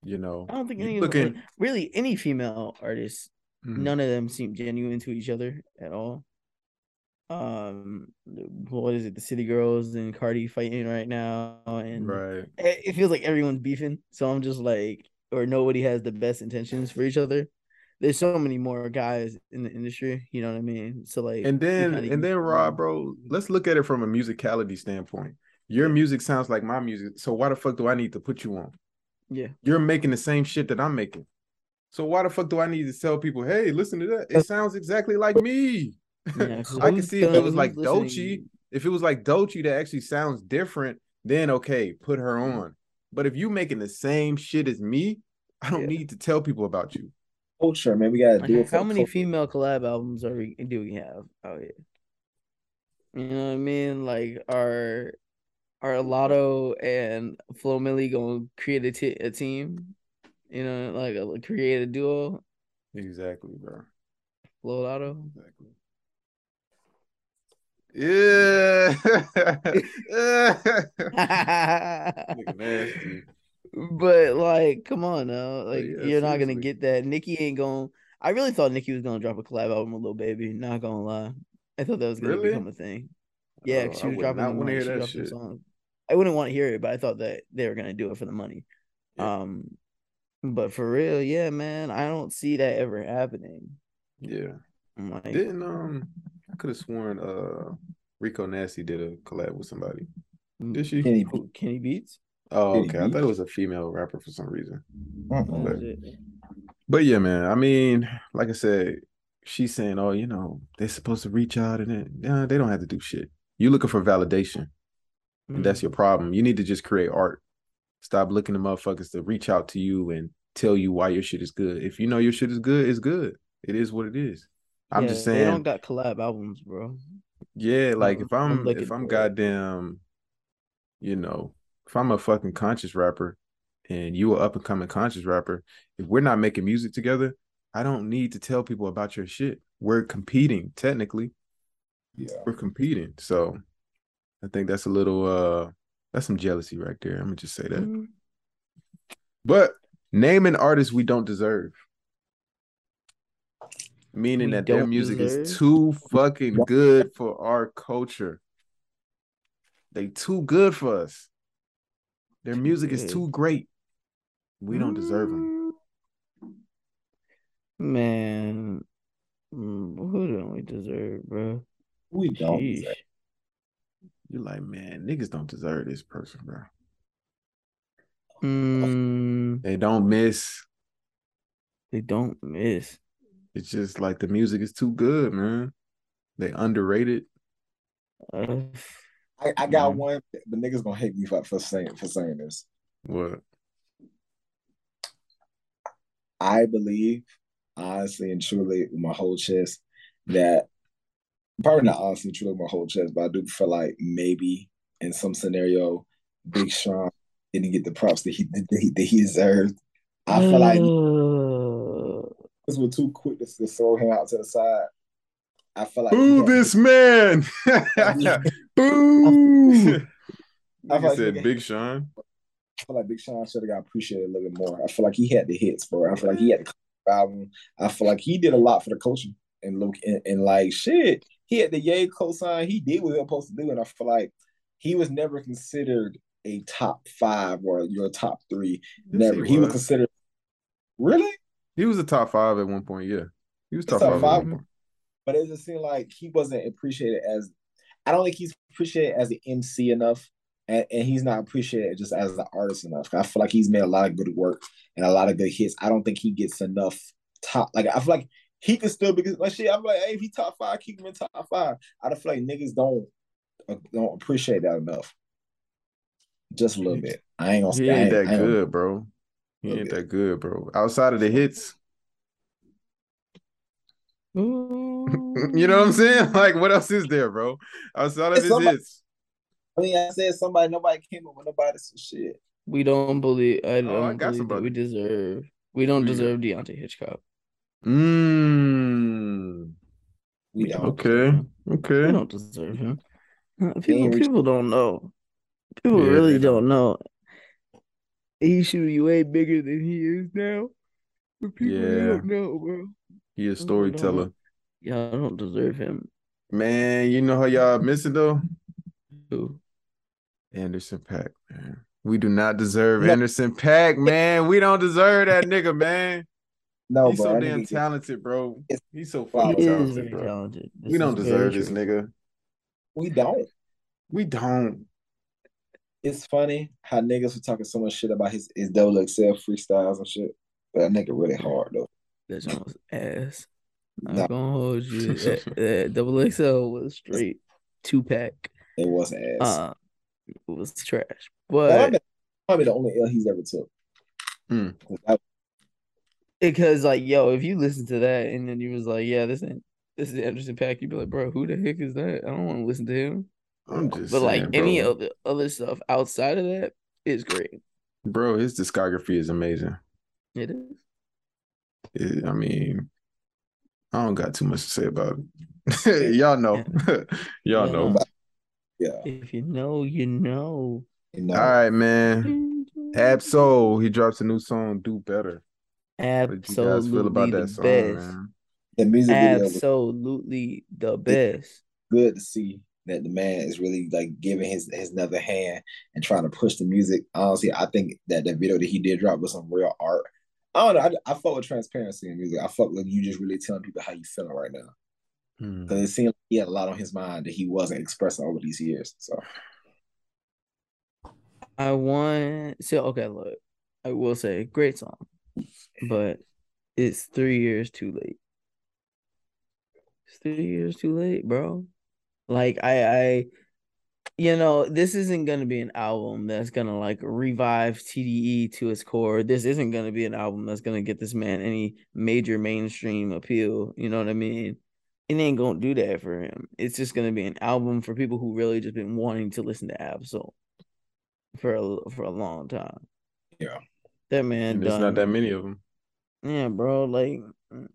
You know, I don't think any looking. really any female artists, Mhm. none of them seem genuine to each other at all. Um, what is it? The City Girls and Cardi fighting right now, and Right. it feels like everyone's beefing. So I'm just like, or nobody has the best intentions for each other. There's so many more guys in the industry, you know what I mean? So like, And then and then Rob, bro, let's look at it from a musicality standpoint. Your music sounds like my music, so why the fuck do I need to put you on? yeah, You're making the same shit that I'm making. So why the fuck do I need to tell people, hey, listen to that? It sounds exactly like me. yeah. (laughs) I can see if it was like? Doechii, if it was like Doechii that actually sounds different, then okay, put her mm-hmm. on. But if you making the same shit as me, I don't need to tell people about you. Culture, man. We gotta Like, do it for how many culture. female collab albums are we do we have oh, out here? You know what I mean? Like, are are Latto and Flo Milli gonna create a, t- a team? You know, like a, create a duo, Exactly, bro. Flo Lotto. Exactly. Yeah. (laughs) (laughs) Nasty. But like, come on now, like yeah, you're not gonna get that. Nicki ain't going. to I really thought Nicki was gonna drop a collab album with Lil Baby. Not gonna lie, I thought that was gonna Really? become a thing. Yeah, Oh, I she was dropping the wanna money. hear She that shit. I wouldn't want to hear it, but I thought that they were gonna do it for the money. Um, but for real, yeah, man, I don't see that ever happening. Yeah. I'm like, Didn't um I could have sworn uh Rico Nasty did a collab with somebody. Did she? Kenny Kenny Beats. Oh, Kenny okay. I thought it was a female rapper for some reason. Uh-uh. But, but yeah, man. I mean, like I said, she's saying, "Oh, you know, they're supposed to reach out, and then yeah, they don't have to do shit. You looking for validation, and that's your problem. You need to just create art. Stop looking to motherfuckers to reach out to you and tell you why your shit is good. If you know your shit is good, it's good. It is what it is. I'm Yeah, just They saying. don't got collab albums, bro. Yeah, like I'm- if I'm, I'm if I'm for it. goddamn, you know, if I'm a fucking conscious rapper and you are up and coming conscious rapper, if we're not making music together, I don't need to tell people about your shit. We're competing technically. Yeah. We're competing. So I think that's a little uh that's some jealousy right there. I'm gonna just say that. Mhm. But name an artist we don't deserve. Meaning We that their music is too fucking good for our culture. They too good for us. Their music is too great. We don't deserve them. Man, mm, who don't we deserve, bro? We don't deserve. You're like, man, niggas don't deserve this person, bro. Mm, They don't miss. they don't miss. It's just like the music is too good, man. They underrated. Uh, I, I got Mhm. one, The niggas gonna hate me for, for saying for saying this. What? I believe, honestly and truly, with my whole chest, that Probably not honestly truly my whole chest, but I do feel like maybe in some scenario, Big Sean didn't get the props that he that he, that he deserved. I feel like this we're too quick to, to throw him out to the side. I feel like Boo had- this (laughs) man. (laughs) Boo. I (laughs) I feel like said he- Big Sean. I feel like Big Sean should have got appreciated a little bit more. I feel like he had the hits, bro. I feel like he had the album. I feel like he did a lot for the coaching and look and, and like shit. He had the Ye cosign. He did what he was supposed to do, and I feel like he was never considered a top five or your top three. Yes, never. he He was was. considered. Really? He was a top five at one point. Yeah, he was top, top five. five. At one point. But it just seemed like he wasn't appreciated as. I don't think he's appreciated as an MC enough, and, and he's not appreciated just as an artist enough. I feel like he's made a lot of good work and a lot of good hits. I don't think he gets enough top. Like I feel like he could still be like shit. I'm like, hey, if he top five, keep him in top five. I don't feel like niggas don't uh, don't appreciate that enough. Just a little bit. I ain't gonna. He ain't that ain't good, bro. He ain't that good, bro. Outside of the hits, (laughs) you know what I'm saying? (laughs) Like, what else is there, bro? Outside of It's his somebody- hits, I mean, I said somebody. Nobody came up with nobody some shit. We don't believe. I don't Oh, I got believe that somebody. we deserve. We don't Who deserve Deontay Hitchcock. mm, We don't. okay, We don't deserve him. Uh, People, people don't know. People Yeah, really don't know. He should be way bigger than he is now. But people Yeah. don't know, bro. He a People don't storyteller, know. Y'all don't deserve him. man. You know how y'all missing though? Who? Anderson .Paak, man. We do not deserve No. Anderson .Paak, man. We don't deserve that nigga, man. No, He's bro. so damn talented, bro. He's so He fucking is talented, very bro. talented. We don't is very deserve this nigga. We don't. We don't. It's funny how niggas were talking so much shit about his his double XL freestyles and shit. But that nigga really hard though. That's almost ass. I'm Nah. gonna hold you. That, that double XL was (laughs) straight two pack. It wasn't ass. Uh, it was trash. But might probably the only L he's ever took. 'Cause that- because like yo, if you listen to that and then you was like, yeah, this ain't this is Anderson .Paak, you'd be like, bro, who the heck is that? I don't want to listen to him. I'm just But like saying, any bro. other other stuff outside of that is great. Bro, his discography is amazing. It is. It- I mean, I don't got too much to say about it. (laughs) Y'all know. (laughs) Y'all know. Yeah. If you know, you know. You know. All right, man. Ab-Soul, he drops a new song, Do Better. What did you guys feel about Absolutely that the song, best. man? The music video Absolutely the best. good to see that the man is really like giving his his another hand and trying to push the music. Honestly, I think that that video that he did drop was some real art. I don't know. I, I fuck with transparency in music. I fuck with you just really telling people how you feeling right now. Hmm. Because it seemed like he had a lot on his mind that he wasn't expressing over these years. So I want so okay, look. I will say great song. But it's three years too late. It's three years too late, bro. Like I I you know, this isn't gonna be an album that's gonna like revive TDE to its core. This isn't gonna be an album that's gonna get this man any major mainstream appeal. You know what I mean? It ain't gonna do that for him. It's just gonna be an album for people who really just been wanting to listen to Ab-Soul for a for a long time. Yeah. That man there's done. not that many of them. Yeah, bro. Like, mm,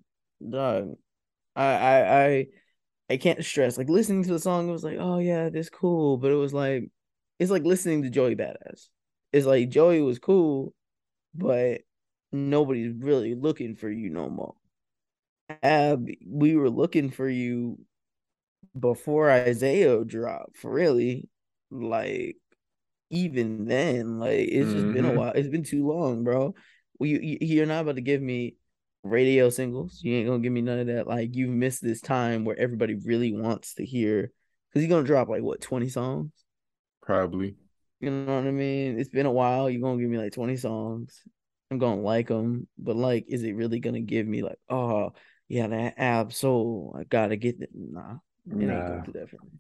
dog. I I I I can't stress. Like listening to the song, it was like, oh yeah, this cool. But it was like, it's like listening to Joey Badass. It's like Joey was cool, but nobody's really looking for you no more. Ab, we were looking for you before Isaiah dropped. Really, like even then, like it's just been a Mhm. while. It's been too long, bro. Well, you you're not about to give me radio singles. You ain't gonna give me none of that. Like you missed this time where everybody really wants to hear because you're gonna drop like what 20 songs. Probably. You know what I mean? It's been a while. You're gonna give me like 20 songs. I'm gonna like them, but like, is it really gonna give me like, oh yeah, that Ab-Soul? I gotta get it. Nah, it ain't gonna do that for me.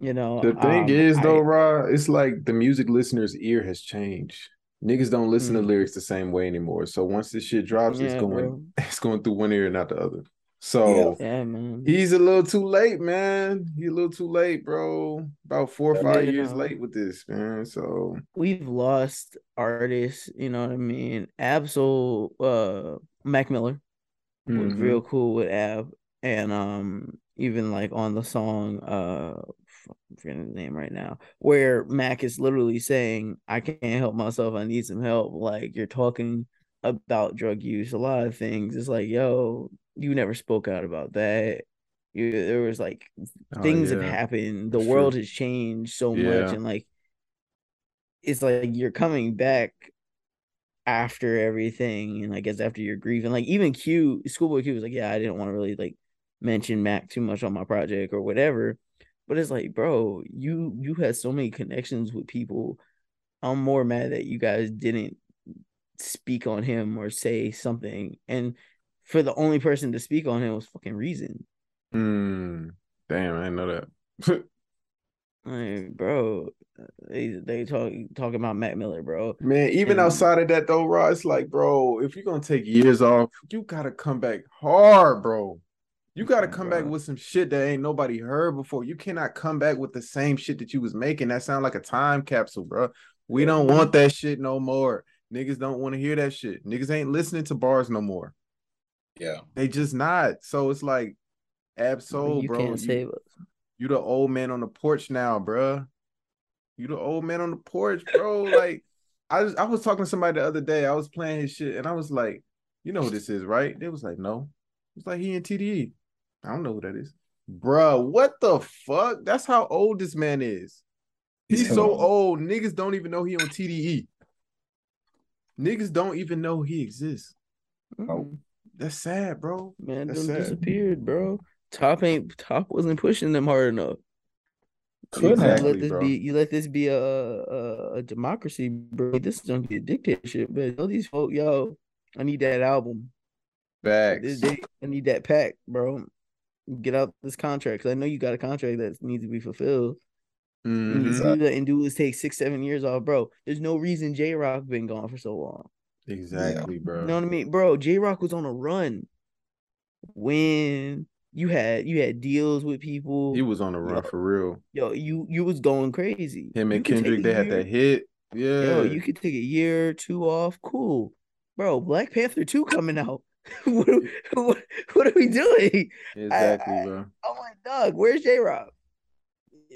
You know. The thing um, is, though, I- Ra, it's like the music listener's ear has changed. Niggas don't listen to lyrics the same way anymore. So once this shit drops, it's Mm. Going bro. (laughs) it's going through one ear and not the other. So Yeah, man. he's a little too late, man. He's a little too late, bro. About four or five you years know. late with this, man. So We've lost artists, you know what I mean? Ab-Soul uh Mac Miller was Mhm. real cool with Ab and um even like on the song uh f- I'm forgetting his name right now where Mac is literally saying I can't help myself I need some help like you're talking about drug use a lot of things it's like yo you never spoke out about that you there was like Oh, things have yeah. happened the world has changed so much and like it's like you're coming back after everything and I guess after your grief, and Like even Q schoolboy Q was like, Yeah, I didn't want to really like mention Mac too much on my project or whatever. But it's like, bro, you you had so many connections with people. I'm more mad that you guys didn't speak on him or say something. And for the only person to speak on him was fucking reason. Hmm. damn, I didn't know that. (laughs) Like, bro, they they talk talking about Mac Miller, bro. Man, even And- outside of that though, Rod, it's like, bro, if you're gonna take years off, you gotta come back hard, bro. You gotta oh, come back with some shit that ain't nobody heard before. You cannot come back with the same shit that you was making. That sound like a time capsule, bro. We don't want that shit no more. Niggas don't want to hear that shit. Niggas ain't listening to bars no more. Yeah. They just not. So it's like, Ab-Soul, you bro. can't you- save us. you the old man on the porch now, bruh. You the old man on the porch, bro. Like, I was I was talking to somebody the other day. I was playing his shit, and I was like, "You know who this is, right?" They was like, "No." It's like he in TDE. I don't know who that is, bruh. What the fuck? That's how old this man is. He's He's so old. old. Niggas don't even know he on TDE. Niggas don't even know he exists. Oh. Mm-mm. That's sad, bro. Man, That's them sad. disappeared, bro. Top ain't top wasn't pushing them hard enough. Could you have. let this bro. be you let this be a, a a democracy, bro. This is gonna be a dictatorship, but all these folk, yo, I need that album. Facts. This day, I need that pack, bro. Get out this contract because I know you got a contract that needs to be fulfilled. And you Mhm. do that and do is take six, seven years off, bro. There's no reason Jay Rock been gone for so long. Exactly, bro. You know what I mean, bro? Jay Rock was on a run when you had you had deals with people. He was on the run Yo, for real. yo, you you was going crazy. Him and could Kendrick, a they had that hit. Yeah. Yo, you could take a year or two off. Cool, bro. Black Panther two coming out. (laughs) what, are- what what are we doing? exactly, I- bro. Oh my dog, where's Jay Rock?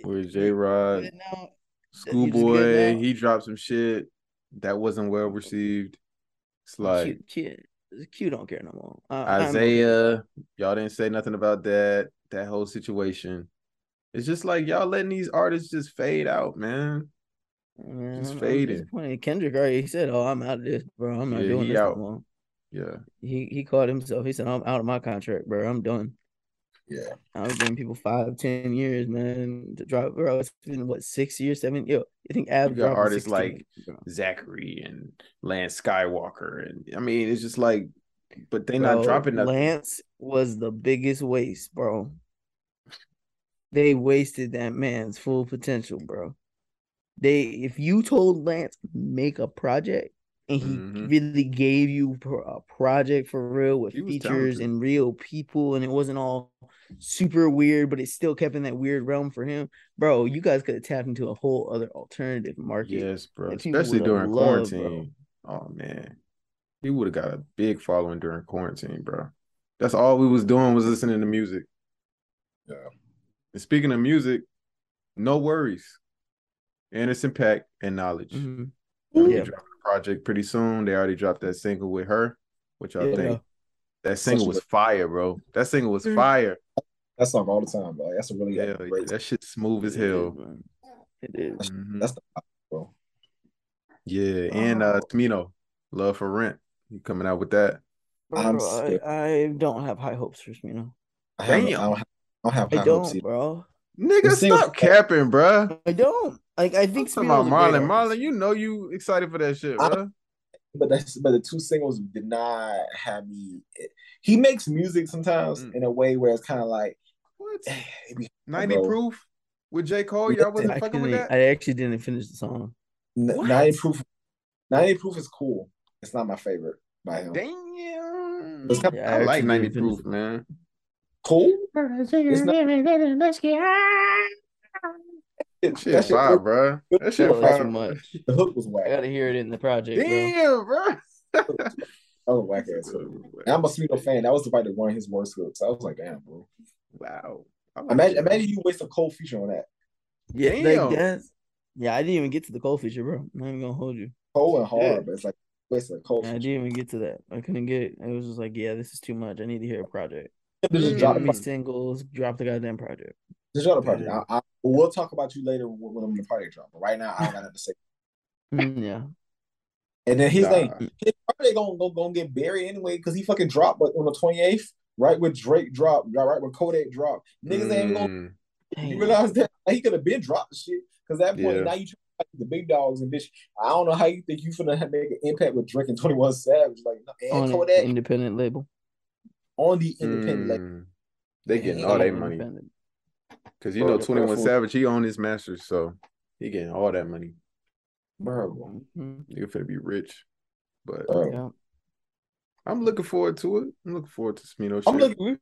Where's J Rod? Good now. just good Schoolboy, he dropped some shit that wasn't well received. It's like Q, Q, Q don't care no more. I- I'm okay. Isaiah, y'all didn't say nothing about that, that whole situation. It's just like y'all letting these artists just fade out, man. Just I'm- I'm fading. Kendrick already said, "Oh, I'm out of this, bro. I'm not Yeah, doing this out. no more." Yeah. He he called himself. He said, "I'm out of my contract, bro. I'm done." Yeah. I was giving people five, ten years, man, to drop. Bro, it's been what six years, seven? Yo, I think Ab You got artists 16. like Zacari and Lance Skiiiwalker. And I mean, it's just like, but they not dropping nothing. Lance was the biggest waste, bro. They wasted that man's full potential, bro. They, if you told Lance make a project and he Mhm. really gave you a project for real with features talented. and real people, and it wasn't all super weird, but it still kept in that weird realm for him, bro. You guys could have tapped into a whole other alternative market. Yes, bro. Especially during loved, bro. quarantine. Oh man. He would have got a big following during quarantine, bro. That's all we was doing was listening to music. Yeah. And speaking of music, NxWorries. Anderson .Paak and Knxwledge. Mhm. Yeah. Dropping a project pretty soon. They already dropped that single with her. which y'all Yeah. think? That single was fire, bro. That single was Mm. fire. That song all the time, bro. That's a really Yeah, great. that shit smooth as It is, hell. man. It is. Mhm. That's the bro. Yeah, and uh Tamino, Love for Rent. He coming out with that. I'm Bro, I. I don't have high hopes for Smino. I, have, I Damn. don't have, I don't have high hopes don't, either. bro. Nigga, stop capping, bro. I don't. Like I think I'm talking about Smino's a great Marlon. Marlon, you know you excited for that shit, I- But that's but the two singles did not have me. He makes music sometimes Mm. in a way where it's kind of like What? 90 bro. proof with J. Cole. Y'all wasn't I, fucking with that? I actually didn't finish the song. N- What? Ninety proof. Ninety proof is cool. It's not my favorite by him. Damn. It's kind Yeah, I, like 90 proof, it. man. cool. Shit fire, bro. That shit Oh, that's fire. too much. The hook was whack. I gotta hear it in the project, bro. Damn, bro. That (laughs) was whack ass hook. And I'm a Smino fan. That was the fight that won his worst hooks. I was like, damn, bro. Wow. Imagine, imagine you waste a Cole feature on that. Yeah, Damn. like that's yeah. I didn't even get to the Cole feature, bro. I'm not even gonna hold you. Cole and hard, Yeah. but it's like wasting a Cole I didn't even get to that. I couldn't get. It was just like, yeah, this is too much. I need to hear a project. Just drop, me singles. Drop the goddamn project. Just drop the project. I, I, we'll talk about you later when, when the project drop. But right now, I don't got nothing to say. Mm, yeah. And then his Nah. thing, his project gonna, gonna, gonna get buried anyway because he fucking dropped but on the 28th, right when Drake dropped, right when Kodak dropped. Niggas ain't gonna Mm, You realize that like, he could have been dropped shit because that point Yeah. now you try to fight the big dogs and bitch. I don't know how you think you finna have- make an impact with Drake and Twenty One Savage like and On an Kodak independent label. on the independent. Like, mm. They getting all their money independent. because you Bro, know Twenty One Savage he own his masters, so he getting all that money. bro, Mhm. Nigga finna be rich, but. Yeah. I'm looking forward to it. I'm looking forward to Smino. I'm looking.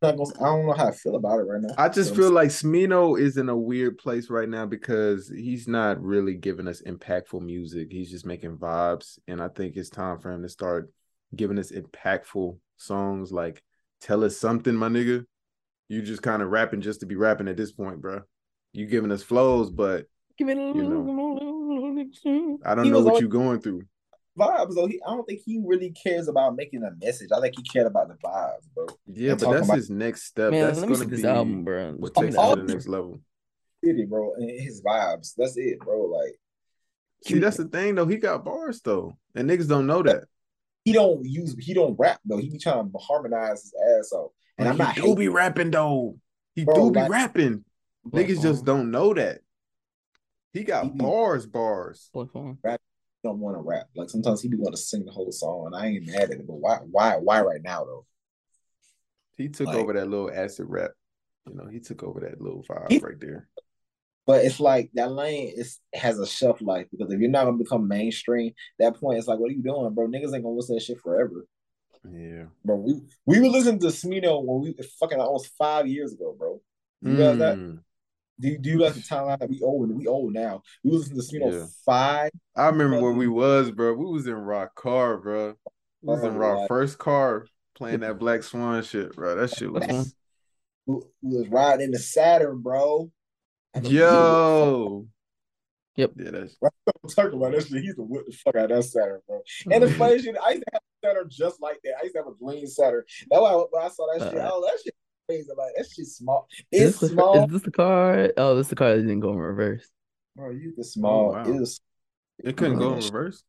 I don't know how I feel about it right now. I just So, feel like Smino is in a weird place right now because he's not really giving us impactful music. He's just making vibes, and I think it's time for him to start giving us impactful songs. Like, tell us something, my nigga. You just kind of rapping just to be rapping at this point, bro. You giving us flows, but Give it a You know. little. I don't He know what on- you're going through. vibes though. He, I don't think he really cares about making a message. I think he cared about the vibes, bro. Yeah, And but that's about his next step. Man, that's let me gonna see this be album, bro. what takes the it to the next level. city, bro, and his vibes. That's it, bro. Like See, that's the thing though. He got bars though, and niggas don't know that. he don't use he don't rap though. He be trying to harmonize his ass off. And Like, I'm not he do be rapping though. He Bro, do be like- rapping. Black Niggas just don't know that. He got He be- bars, bars. Black don't want to rap. Like sometimes he be want to sing the whole song, and I ain't mad at it. But why why why right now though? He took Like- over that little acid rap. You know, he took over that little vibe He- right there. But it's like that lane is has a shelf life because if you're not gonna become mainstream, that point it's like, what are you doing, bro? Niggas ain't gonna listen to that shit forever. Yeah. Bro, we we were listening to Smino when we fucking almost five years ago, bro. You guys that? Mm. Do you, do you guys the timeline that we old and we old now? We was listening to Smino Yeah. five. I remember where we was, bro. We was in Rock Car, bro. We was in Bro, Rock like- first car playing that Black Swan shit, bro. That shit was We, we was riding in the Saturn, bro. And the- yo. Yep. Yeah, that's I'm talking about that shit. he's the to whip the fuck out of that Saturn, bro. And the funny shit, I used to have a Saturn just like that. I used to have a green Saturn. That's why when I saw that shit, oh, that shit crazy. Like that shit small. Is It's this, the, small, is this the car? Oh, this is the car that didn't go in reverse. bro. You can oh, small. Oh, wow. It was it couldn't go in reverse.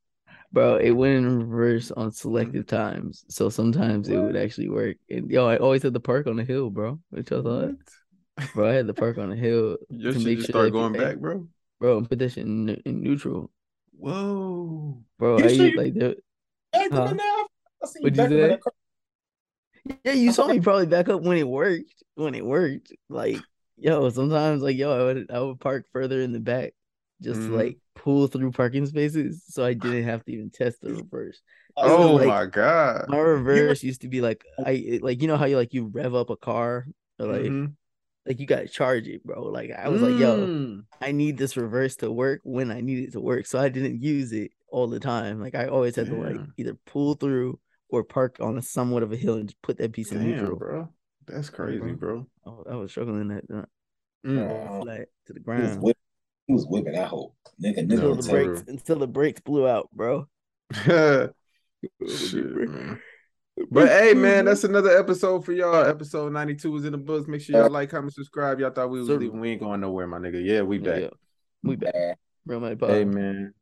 Bro, it went in reverse on selective mm-hmm. times. So sometimes it would actually work. And yo, I always had the park on the hill, bro. Which I thought, bro, I had the park on the hill (laughs) Your to make just sure start going back, bro. Bro, and put that shit in, in neutral, Whoa. bro. You I sure used, like, Hey, Huh? I see you back in say? that car. yeah, you saw me probably back up when it worked. When it worked, like, yo, sometimes like, yo, I would I would park further in the back, just Mhm. like pull through parking spaces, so I didn't have to even test the reverse. Oh like- my god. My reverse used to be like I like you know how you like you rev up a car or like Mhm. Like you gotta charge it, bro. Like I was like, yo, Mm. I need this reverse to work when I need it to work. So I didn't use it all the time. Like I always had to like either pull through or park on a somewhat of a hill and just put that piece in neutral. bro. That's crazy, bro. Oh, I was struggling that uh, Mm. flat to the He was, ground whip, he was whipping that whole nigga. Nigga until the was bro. like, brakes until the brakes blew out, bro. (laughs) Shit, man. But hey, man, that's another episode for y'all. Episode 92 is in the books. Make sure y'all like, comment, subscribe. Y'all thought we was Sir. leaving. We ain't going nowhere, my nigga. Yeah, we back. Yeah, we back. Real money pod. Hey, man.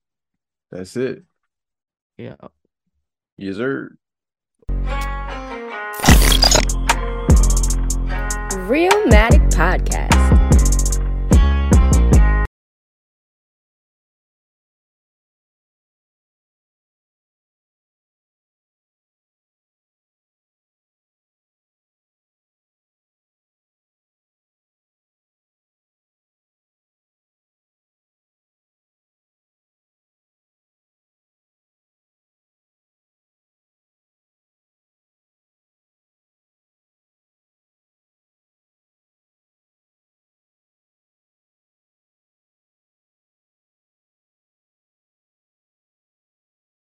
That's it. Yeah. Yes, sir. Real Matic Podcast.